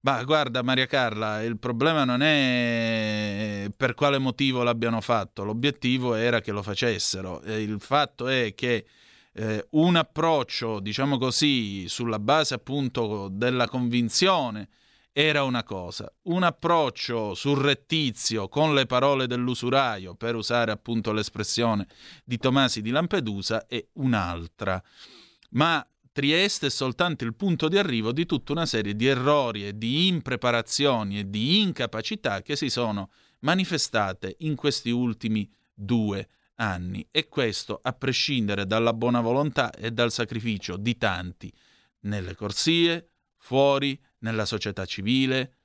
Ma guarda Maria Carla, il problema non è per quale motivo l'abbiano fatto, l'obiettivo era che lo facessero. Il fatto è che eh, un approccio, diciamo così, sulla base appunto della convinzione era una cosa, un approccio surrettizio con le parole dell'usuraio, per usare appunto l'espressione di Tomasi di Lampedusa, è un'altra. Ma Trieste è soltanto il punto di arrivo di tutta una serie di errori e di impreparazioni e di incapacità che si sono manifestate in questi ultimi due anni e questo a prescindere dalla buona volontà e dal sacrificio di tanti nelle corsie, fuori, nella società civile,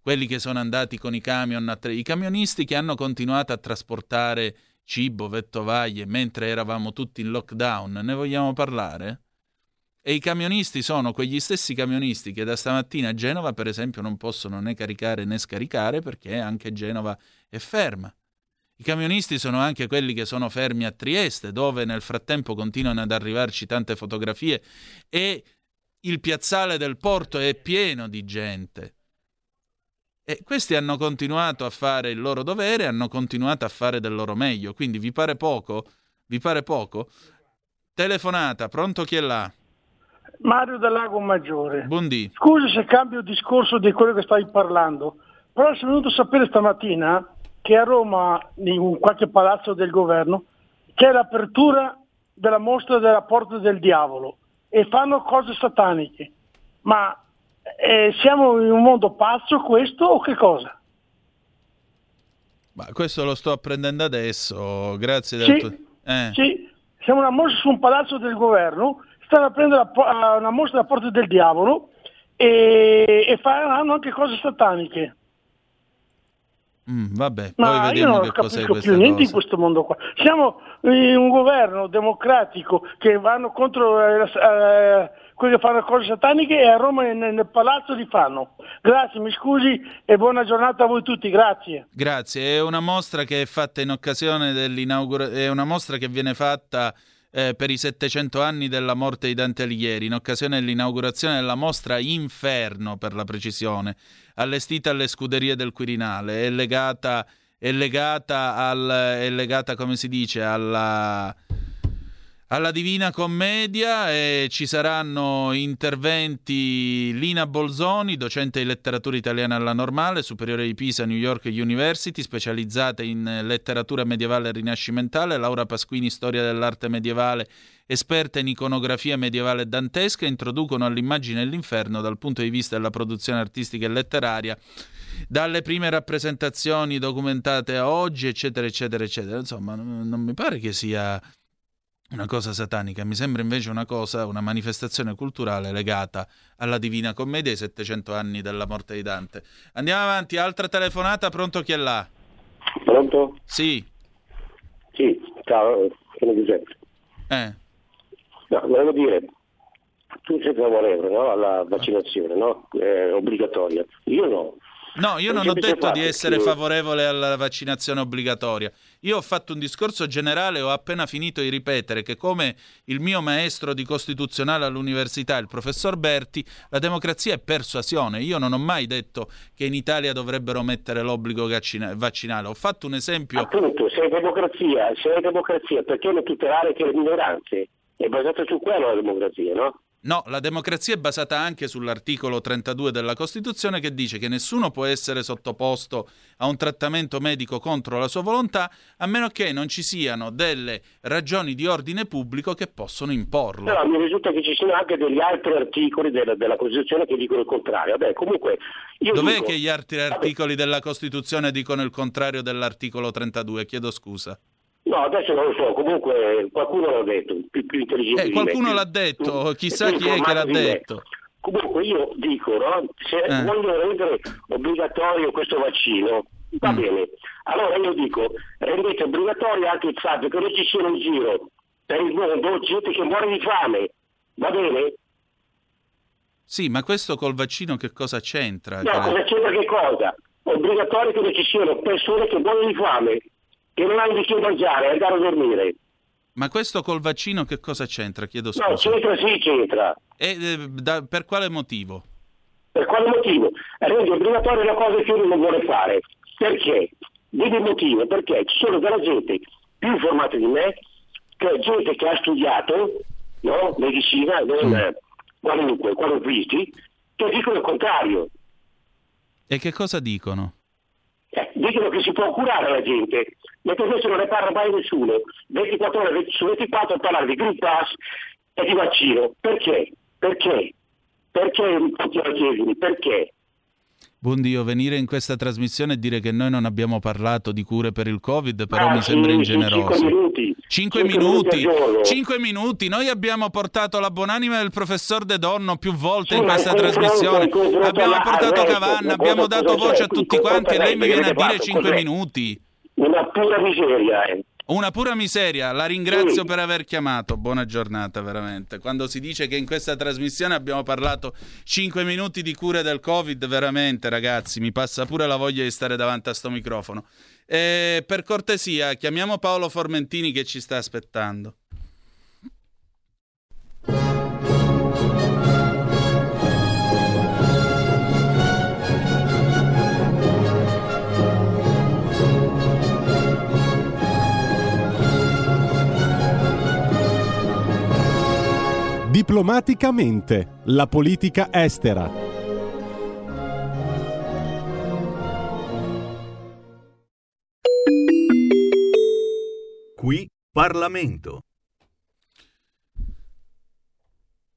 quelli che sono andati con i camion, a tra- i camionisti che hanno continuato a trasportare cibo, vettovaglie, mentre eravamo tutti in lockdown, ne vogliamo parlare? E i camionisti sono quegli stessi camionisti che da stamattina a Genova, per esempio, non possono né caricare né scaricare perché anche Genova è ferma. I camionisti sono anche quelli che sono fermi a Trieste, dove nel frattempo continuano ad arrivarci tante fotografie e il piazzale del porto è pieno di gente. E questi hanno continuato a fare il loro dovere, hanno continuato a fare del loro meglio. Quindi vi pare poco? Vi pare poco? Telefonata, pronto chi è là? Mario del Lago Maggiore. Buondì. Scusi se cambio discorso di quello che stai parlando, però sono venuto a sapere stamattina che a Roma, in qualche palazzo del governo, c'è l'apertura della mostra della Porta del Diavolo e fanno cose sataniche. Ma eh, siamo in un mondo pazzo questo o che cosa? Ma questo lo sto apprendendo adesso, grazie Sì, tuo... Eh. sì, siamo una mostra su un palazzo del governo, stanno aprendo eh, una mostra della Porta del Diavolo e, e faranno anche cose sataniche. Mm, vabbè, poi Ma io non cos'è capisco più niente in questo mondo qua. Siamo in un governo democratico che vanno contro eh, eh, quelli che fanno cose sataniche e a Roma nel, nel palazzo li fanno. Grazie, mi scusi e buona giornata a voi tutti, grazie. Grazie, è una mostra che è fatta in occasione dell'inaugurazione, è una mostra che viene fatta eh, per i 700 anni della morte di Dante Alighieri, in occasione dell'inaugurazione della mostra Inferno, per la precisione, allestita alle scuderie del Quirinale, è legata, è legata, al, è legata come si dice, alla alla Divina Commedia e ci saranno interventi Lina Bolzoni, docente di letteratura italiana alla Normale, superiore di Pisa, New York University, specializzata in letteratura medievale e rinascimentale, Laura Pasquini, storia dell'arte medievale, esperta in iconografia medievale dantesca, introducono all'immagine l'inferno dal punto di vista della produzione artistica e letteraria dalle prime rappresentazioni documentate a oggi, eccetera, eccetera, eccetera. Insomma, non mi pare che sia una cosa satanica, mi sembra invece una cosa, una manifestazione culturale legata alla Divina Commedia ai 700 anni della morte di Dante. Andiamo avanti, altra telefonata, pronto chi è là? Pronto? Sì. Sì, ciao, sono Giuseppe. Eh. No, volevo dire, tu sei favorevole no, alla vaccinazione, no? È obbligatoria. Io no. No, io non ho detto di essere che- favorevole alla vaccinazione obbligatoria. Io ho fatto un discorso generale e ho appena finito di ripetere che come il mio maestro di costituzionale all'università, il professor Berti, la democrazia è persuasione. Io non ho mai detto che in Italia dovrebbero mettere l'obbligo vaccina- vaccinale. Ho fatto un esempio Appunto, se è democrazia, se è democrazia, perché non tutelare anche le minoranze? È basata su quello la democrazia, no? No, la democrazia è basata anche sull'articolo 32 della Costituzione che dice che nessuno può essere sottoposto a un trattamento medico contro la sua volontà a meno che non ci siano delle ragioni di ordine pubblico che possono imporlo. Però mi risulta che ci siano anche degli altri articoli della, della Costituzione che dicono il contrario. Vabbè, comunque, io Dov'è dico, che gli altri articoli della Costituzione dicono il contrario dell'articolo 32? Chiedo scusa. No, adesso non lo so, comunque qualcuno l'ha detto, più, più intelligente Eh, me, qualcuno l'ha detto, più- chissà più chi è che l'ha di me. detto. Comunque io dico, no? se Eh. vogliono rendere obbligatorio questo vaccino, va Mm. bene. Allora io dico, rendete obbligatorio anche il fatto che non ci sia in giro per il mondo gente che muore di fame, va bene? Sì, ma questo col vaccino che cosa c'entra? No, Che- cosa c'entra che cosa? Obbligatorio che non ci siano persone che muoiono di fame, che non hanno di che mangiare, andare a dormire. Ma questo col vaccino che cosa c'entra? Chiedo No, scusa. c'entra sì, c'entra. E eh, da- per quale motivo? Per quale motivo? Rende obbligatoria la cosa che uno non vuole fare. Perché? Dimmi il motivo, perché ci sono della gente più informata di me, che è gente che ha studiato, no? Medicina, non eh, qualunque, qualunquisti, che dicono il contrario. E che cosa dicono? Eh, dicono che si può curare la gente, mentre invece non ne parla mai nessuno. 24 ore su 24 a parlare di Green Pass e di vaccino. Perché? Perché? Perché tutti? Perché? Buondio, venire in questa trasmissione e dire che noi non abbiamo parlato di cure per il Covid, però Ah, mi sembra ingeneroso. cinque minuti. Cinque minuti, minuti al giorno. cinque minuti. Noi abbiamo portato la buonanima del professor De Donno più volte Sì, in questa confronto Abbiamo portato Cavanna, abbiamo dato voce a tutti quanti e lei mi viene a dire resto, cinque cos'è? minuti. Una pura miseria, eh. Una pura miseria, la ringrazio per aver chiamato. Buona giornata, veramente. Quando si dice che in questa trasmissione abbiamo parlato 5 minuti di cure del Covid, veramente, ragazzi, mi passa pure la voglia di stare davanti a sto microfono. Eh, per cortesia, chiamiamo Paolo Formentini che ci sta aspettando. Diplomaticamente, la politica estera. Qui Parlamento.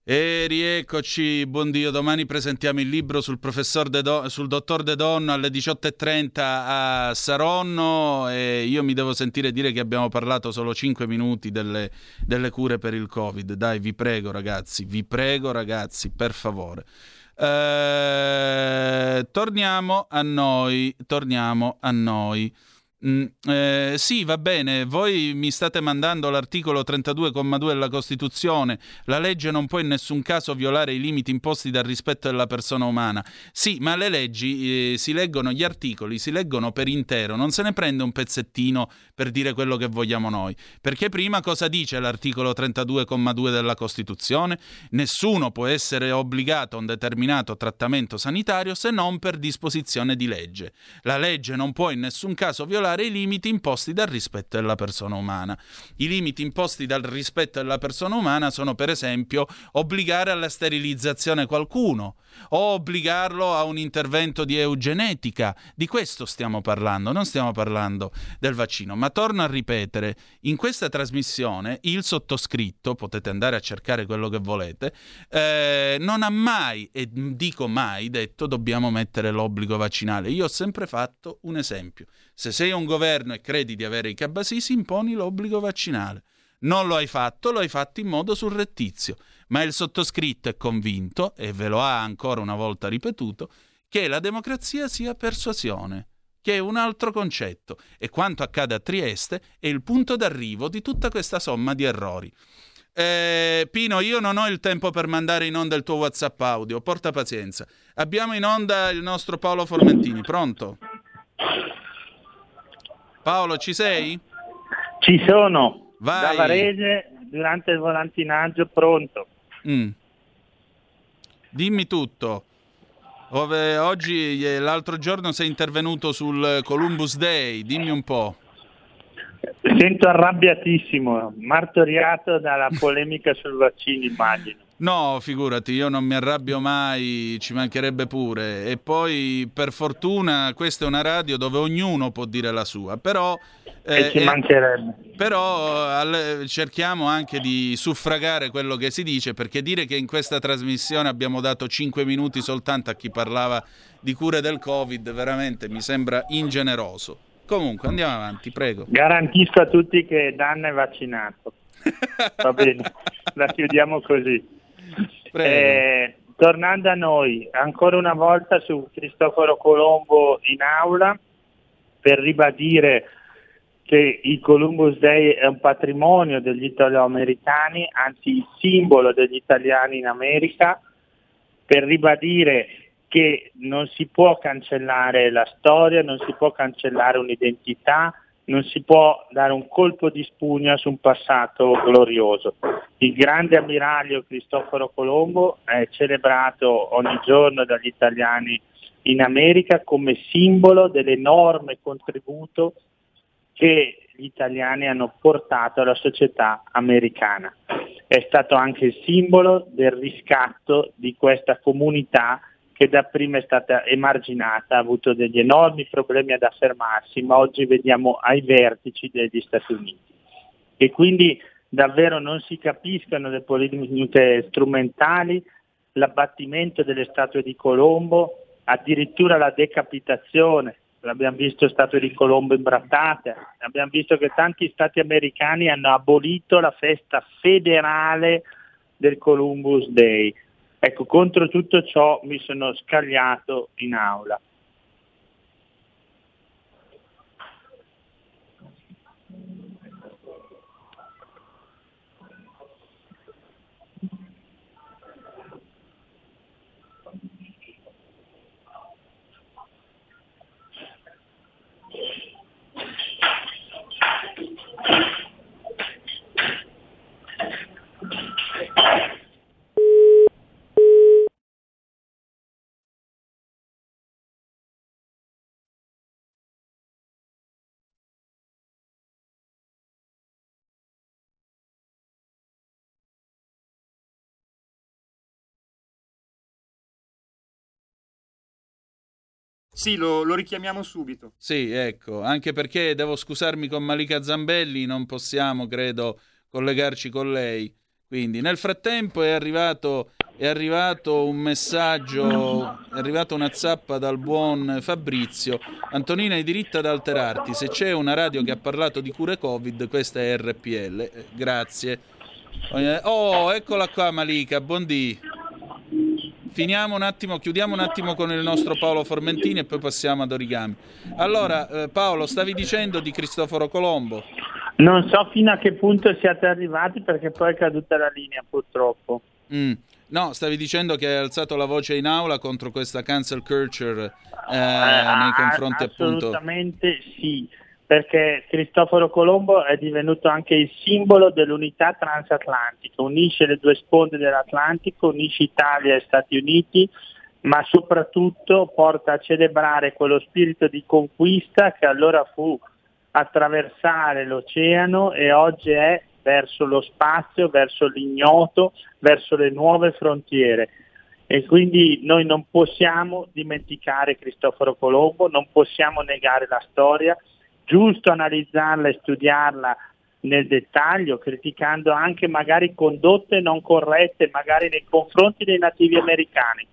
E rieccoci, buon Dio, domani presentiamo il libro sul, professor De Don, sul dottor De Donno alle 18.30 a Saronno e io mi devo sentire dire che abbiamo parlato solo 5 minuti delle, delle cure per il Covid. Dai, vi prego ragazzi, vi prego ragazzi, per favore. Eh, torniamo a noi, torniamo a noi. Mm, eh, sì, va bene, voi mi state mandando l'articolo 32,2 della Costituzione, la legge non può in nessun caso violare i limiti imposti dal rispetto della persona umana. Sì, ma le leggi eh, si leggono, gli articoli si leggono per intero, non se ne prende un pezzettino per dire quello che vogliamo noi. Perché prima cosa dice l'articolo 32,2 della Costituzione? Nessuno può essere obbligato a un determinato trattamento sanitario se non per disposizione di legge. La legge non può in nessun caso violare i limiti imposti dal rispetto della persona umana. I limiti imposti dal rispetto della persona umana sono per esempio obbligare alla sterilizzazione qualcuno o obbligarlo a un intervento di eugenetica. Di questo stiamo parlando, non stiamo parlando del vaccino. Ma torno a ripetere, in questa trasmissione il sottoscritto, potete andare a cercare quello che volete, eh, non ha mai, e dico mai, detto dobbiamo mettere l'obbligo vaccinale. Io ho sempre fatto un esempio. Se sei un governo e credi di avere i cabasisi, imponi l'obbligo vaccinale. Non lo hai fatto, lo hai fatto in modo surrettizio, ma il sottoscritto è convinto, e ve lo ha ancora una volta ripetuto, che la democrazia sia persuasione, che è un altro concetto, e quanto accade a Trieste è il punto d'arrivo di tutta questa somma di errori. Eh, Pino, io non ho il tempo per mandare in onda il tuo WhatsApp audio, porta pazienza. Abbiamo in onda il nostro Paolo Formentini, pronto? Paolo, ci sei? Ci sono. Vai. Da Varese, durante il volantinaggio, pronto. Mm. Dimmi tutto. Ove oggi, eh, l'altro giorno sei intervenuto sul Columbus Day, dimmi un po'. Sento arrabbiatissimo, martoriato dalla polemica sul vaccino, immagino. No, figurati, io non mi arrabbio mai, ci mancherebbe pure. E poi, per fortuna, questa è una radio dove ognuno può dire la sua, però... e ci eh, mancherebbe. Però al- cerchiamo anche di suffragare quello che si dice, perché dire che in questa trasmissione abbiamo dato 5 minuti soltanto a chi parlava di cure del Covid, veramente mi sembra ingeneroso. Comunque, andiamo avanti, prego. Garantisco a tutti che Dan è vaccinato. Va bene, la chiudiamo così. Eh, tornando a noi, ancora una volta su Cristoforo Colombo in aula per ribadire che il Columbus Day è un patrimonio degli italoamericani, anzi il simbolo degli italiani in America, per ribadire che non si può cancellare la storia, non si può cancellare un'identità, non si può dare un colpo di spugna su un passato glorioso. Il grande ammiraglio Cristoforo Colombo è celebrato ogni giorno dagli italiani in America come simbolo dell'enorme contributo che gli italiani hanno portato alla società americana. È stato anche il simbolo del riscatto di questa comunità che dapprima è stata emarginata, ha avuto degli enormi problemi ad affermarsi, ma oggi vediamo ai vertici degli Stati Uniti. E quindi davvero non si capiscono le politiche strumentali, l'abbattimento delle statue di Colombo, addirittura la decapitazione, l'abbiamo visto statue di Colombo imbrattate, abbiamo visto che tanti stati americani hanno abolito la festa federale del Columbus Day. Ecco, contro tutto ciò mi sono scagliato in aula. Sì, lo, lo, richiamiamo subito. Sì, ecco, anche perché devo scusarmi con Malika Zambelli, non possiamo, credo, collegarci con lei. Quindi nel frattempo è arrivato, è arrivato un messaggio, è arrivata una zappa dal buon Fabrizio. Antonina, hai diritto ad alterarti. Se c'è una radio che ha parlato di cure Covid, questa è RPL. Eh, grazie. Oh, eccola qua Malika, buondì. Finiamo un attimo, chiudiamo un attimo con il nostro Paolo Formentini e poi passiamo ad Origami. Allora, eh, Paolo, stavi dicendo di Cristoforo Colombo. Non so fino a che punto siate arrivati perché poi è caduta la linea purtroppo. Mm. No, stavi dicendo che hai alzato la voce in aula contro questa cancel culture eh, eh, nei confronti appunto... Assolutamente sì, perché Cristoforo Colombo è divenuto anche il simbolo dell'unità transatlantica, unisce le due sponde dell'Atlantico, unisce Italia e Stati Uniti, ma soprattutto porta a celebrare quello spirito di conquista che allora fu attraversare l'oceano e oggi è verso lo spazio, verso l'ignoto, verso le nuove frontiere. E quindi noi non possiamo dimenticare Cristoforo Colombo, non possiamo negare la storia, giusto analizzarla e studiarla nel dettaglio, criticando anche magari condotte non corrette, magari nei confronti dei nativi americani.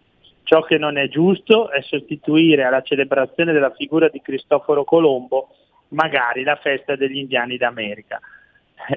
Ciò che non è giusto è sostituire alla celebrazione della figura di Cristoforo Colombo magari la festa degli indiani d'America.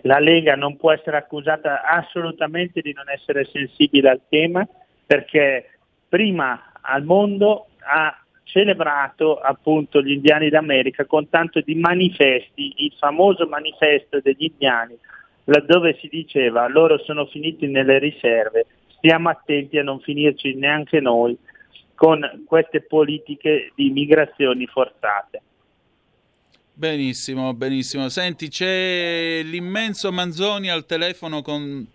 La Lega non può essere accusata assolutamente di non essere sensibile al tema perché prima al mondo ha celebrato appunto gli indiani d'America con tanto di manifesti, il famoso manifesto degli indiani, laddove si diceva loro sono finiti nelle riserve, stiamo attenti a non finirci neanche noi con queste politiche di migrazioni forzate. Benissimo, benissimo. Senti, c'è l'immenso Manzoni al telefono con,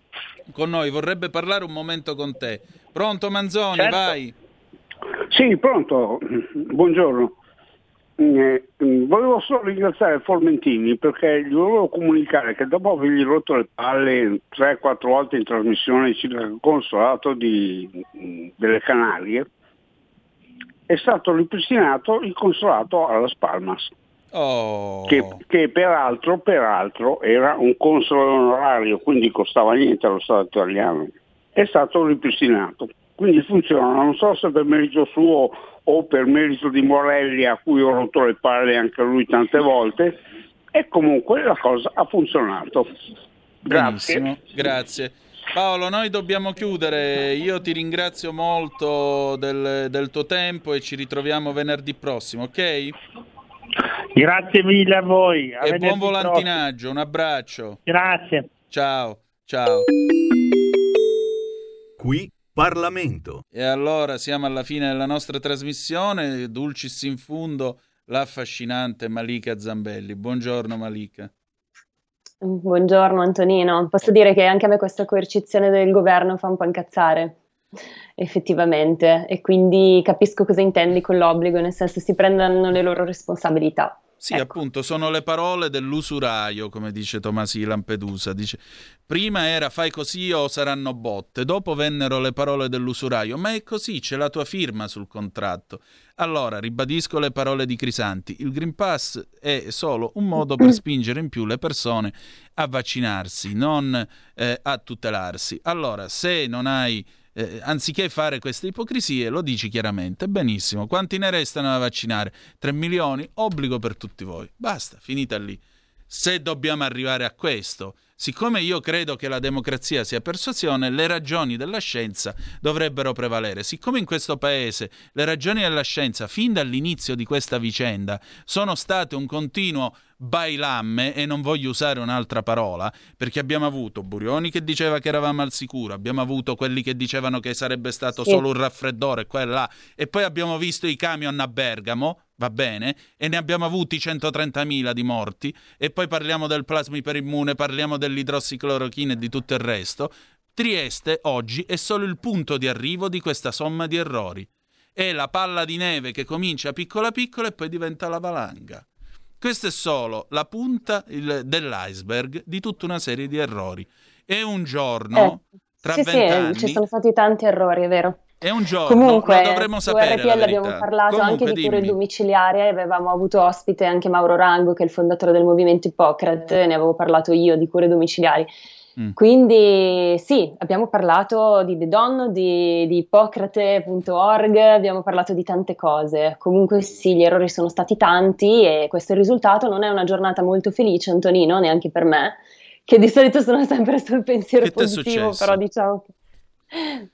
con noi, vorrebbe parlare un momento con te. Pronto Manzoni, certo. vai. Sì, pronto, buongiorno. Eh, volevo solo ringraziare Formentini perché gli volevo comunicare che dopo avergli rotto le palle 3-4 volte in trasmissione circa il consolato di, delle Canarie, è stato ripristinato il consolato alla Spalmas. Oh. Che, che peraltro, peraltro, era un console onorario, quindi costava niente allo Stato italiano. È stato ripristinato. Quindi funziona, non so se per merito suo o per merito di Morelli a cui ho rotto le palle anche lui tante volte, e comunque la cosa ha funzionato. Grazie. Benissimo, grazie. Paolo, noi dobbiamo chiudere. Io ti ringrazio molto del, del tuo tempo e ci ritroviamo venerdì prossimo, ok? Grazie mille a voi. A e buon volantinaggio, prossimo. un abbraccio. Grazie. Ciao, ciao. Qui Parlamento. E allora siamo alla fine della nostra trasmissione. Dulcis in fundo, l'affascinante Malika Zambelli. Buongiorno Malika. Buongiorno Antonino. Posso dire che anche a me questa coercizione del governo fa un po' incazzare effettivamente, e quindi capisco cosa intendi con l'obbligo, nel senso si prendano le loro responsabilità. Sì, ecco. appunto, sono le parole dell'usuraio, come dice Tomasi Lampedusa. Dice, prima era fai così o saranno botte, dopo vennero le parole dell'usuraio, ma è così, c'è la tua firma sul contratto. Allora, ribadisco le parole di Crisanti, il Green Pass è solo un modo per spingere in più le persone a vaccinarsi, non eh, a tutelarsi. Allora, se non hai eh, anziché fare queste ipocrisie, lo dici chiaramente. Benissimo. Quanti ne restano da vaccinare? 3 milioni? Obbligo per tutti voi. Basta, finita lì. Se dobbiamo arrivare a questo, siccome io credo che la democrazia sia persuasione, le ragioni della scienza dovrebbero prevalere. Siccome in questo paese le ragioni della scienza, fin dall'inizio di questa vicenda, sono state un continuo bailamme, e non voglio usare un'altra parola, perché abbiamo avuto Burioni che diceva che eravamo al sicuro, abbiamo avuto quelli che dicevano che sarebbe stato sì. solo un raffreddore, qua e là, e poi abbiamo visto i camion a Bergamo, va bene, e ne abbiamo avuti 130.000 di morti, e poi parliamo del plasma iperimmune, parliamo dell'idrossiclorochina e di tutto il resto. Trieste oggi è solo il punto di arrivo di questa somma di errori. È la palla di neve che comincia piccola piccola e poi diventa la valanga. Questa è solo la punta il, dell'iceberg di tutta una serie di errori. E un giorno, eh, tra vent'anni... Sì, ci sono stati tanti errori, è vero. È un giorno, Comunque, dovremmo sapere. RPL abbiamo parlato Comunque, anche di cure domiciliari, avevamo avuto ospite anche Mauro Rango, che è il fondatore del movimento Ippocrate, ne avevo parlato io di cure domiciliari. Mm. Quindi sì, abbiamo parlato di The Don, di, di ippocrate.org, abbiamo parlato di tante cose. Comunque sì, gli errori sono stati tanti e questo risultato. Non è una giornata molto felice, Antonino, neanche per me, che di solito sono sempre sul pensiero Che positivo, però diciamo che...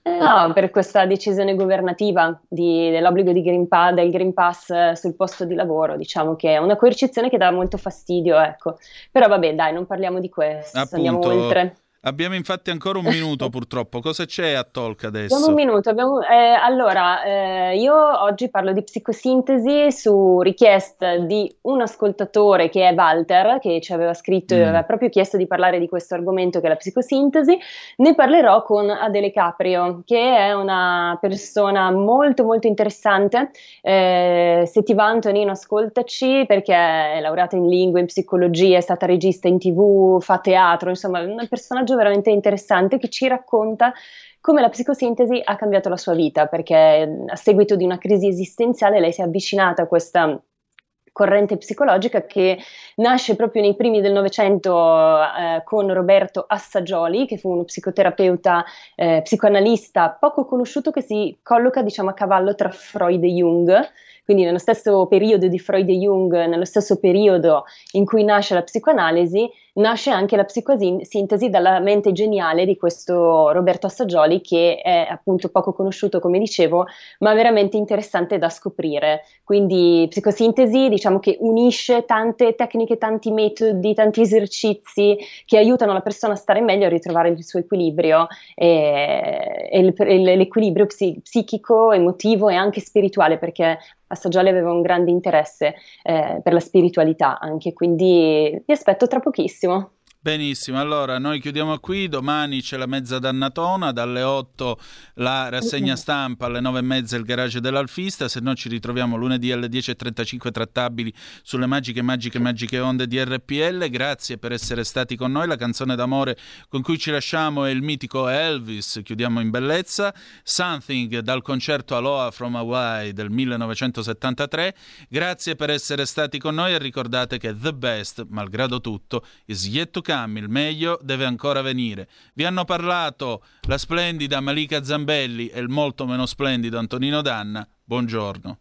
No, per questa decisione governativa di- dell'obbligo di Green Pa- del Green Pass eh, sul posto di lavoro, diciamo che è una coercizione che dà molto fastidio, ecco. Però vabbè, dai, non parliamo di questo, andiamo Appunto. oltre. Abbiamo infatti ancora un minuto purtroppo. Cosa c'è a Talk adesso? Abbiamo un minuto. abbiamo- eh, allora, eh, io oggi parlo di psicosintesi su richiesta di un ascoltatore che è Walter, che ci aveva scritto e Mm. aveva proprio chiesto di parlare di questo argomento che è la psicosintesi. Ne parlerò con Adele Caprio, che è una persona molto molto interessante. Eh, se ti va Antonino, ascoltaci perché è laureata in lingue, in psicologia, è stata regista in tv, fa teatro, insomma, è un personaggio veramente interessante che ci racconta come la psicosintesi ha cambiato la sua vita, perché a seguito di una crisi esistenziale lei si è avvicinata a questa corrente psicologica che nasce proprio nei primi del Novecento eh, con Roberto Assagioli, che fu uno psicoterapeuta eh, psicoanalista poco conosciuto che si colloca diciamo a cavallo tra Freud e Jung. Quindi nello stesso periodo di Freud e Jung, nello stesso periodo in cui nasce la psicoanalisi, nasce anche la psicosintesi dalla mente geniale di questo Roberto Assagioli che è appunto poco conosciuto come dicevo, ma veramente interessante da scoprire. Quindi psicosintesi diciamo che unisce tante tecniche, tanti metodi, tanti esercizi che aiutano la persona a stare meglio, a ritrovare il suo equilibrio e, e il- il- l'equilibrio psi- psichico, emotivo e anche spirituale perché Assagioli aveva un grande interesse eh, per la spiritualità anche, quindi vi aspetto tra pochissimo. Benissimo, allora noi chiudiamo qui, domani c'è la mezza dannatona, dalle 8 la rassegna stampa, alle 9 e mezza il garage dell'Alfista, se no ci ritroviamo lunedì alle 10.35 trattabili sulle magiche, magiche, magiche onde di RPL, grazie per essere stati con noi, la canzone d'amore con cui ci lasciamo è il mitico Elvis, chiudiamo in bellezza, Something dal concerto Aloha from Hawaii del 1973, grazie per essere stati con noi e ricordate che the best, malgrado tutto, is yet to come, il meglio deve ancora venire. Vi hanno parlato la splendida Malika Zambelli e il molto meno splendido Antonino Danna. Buongiorno.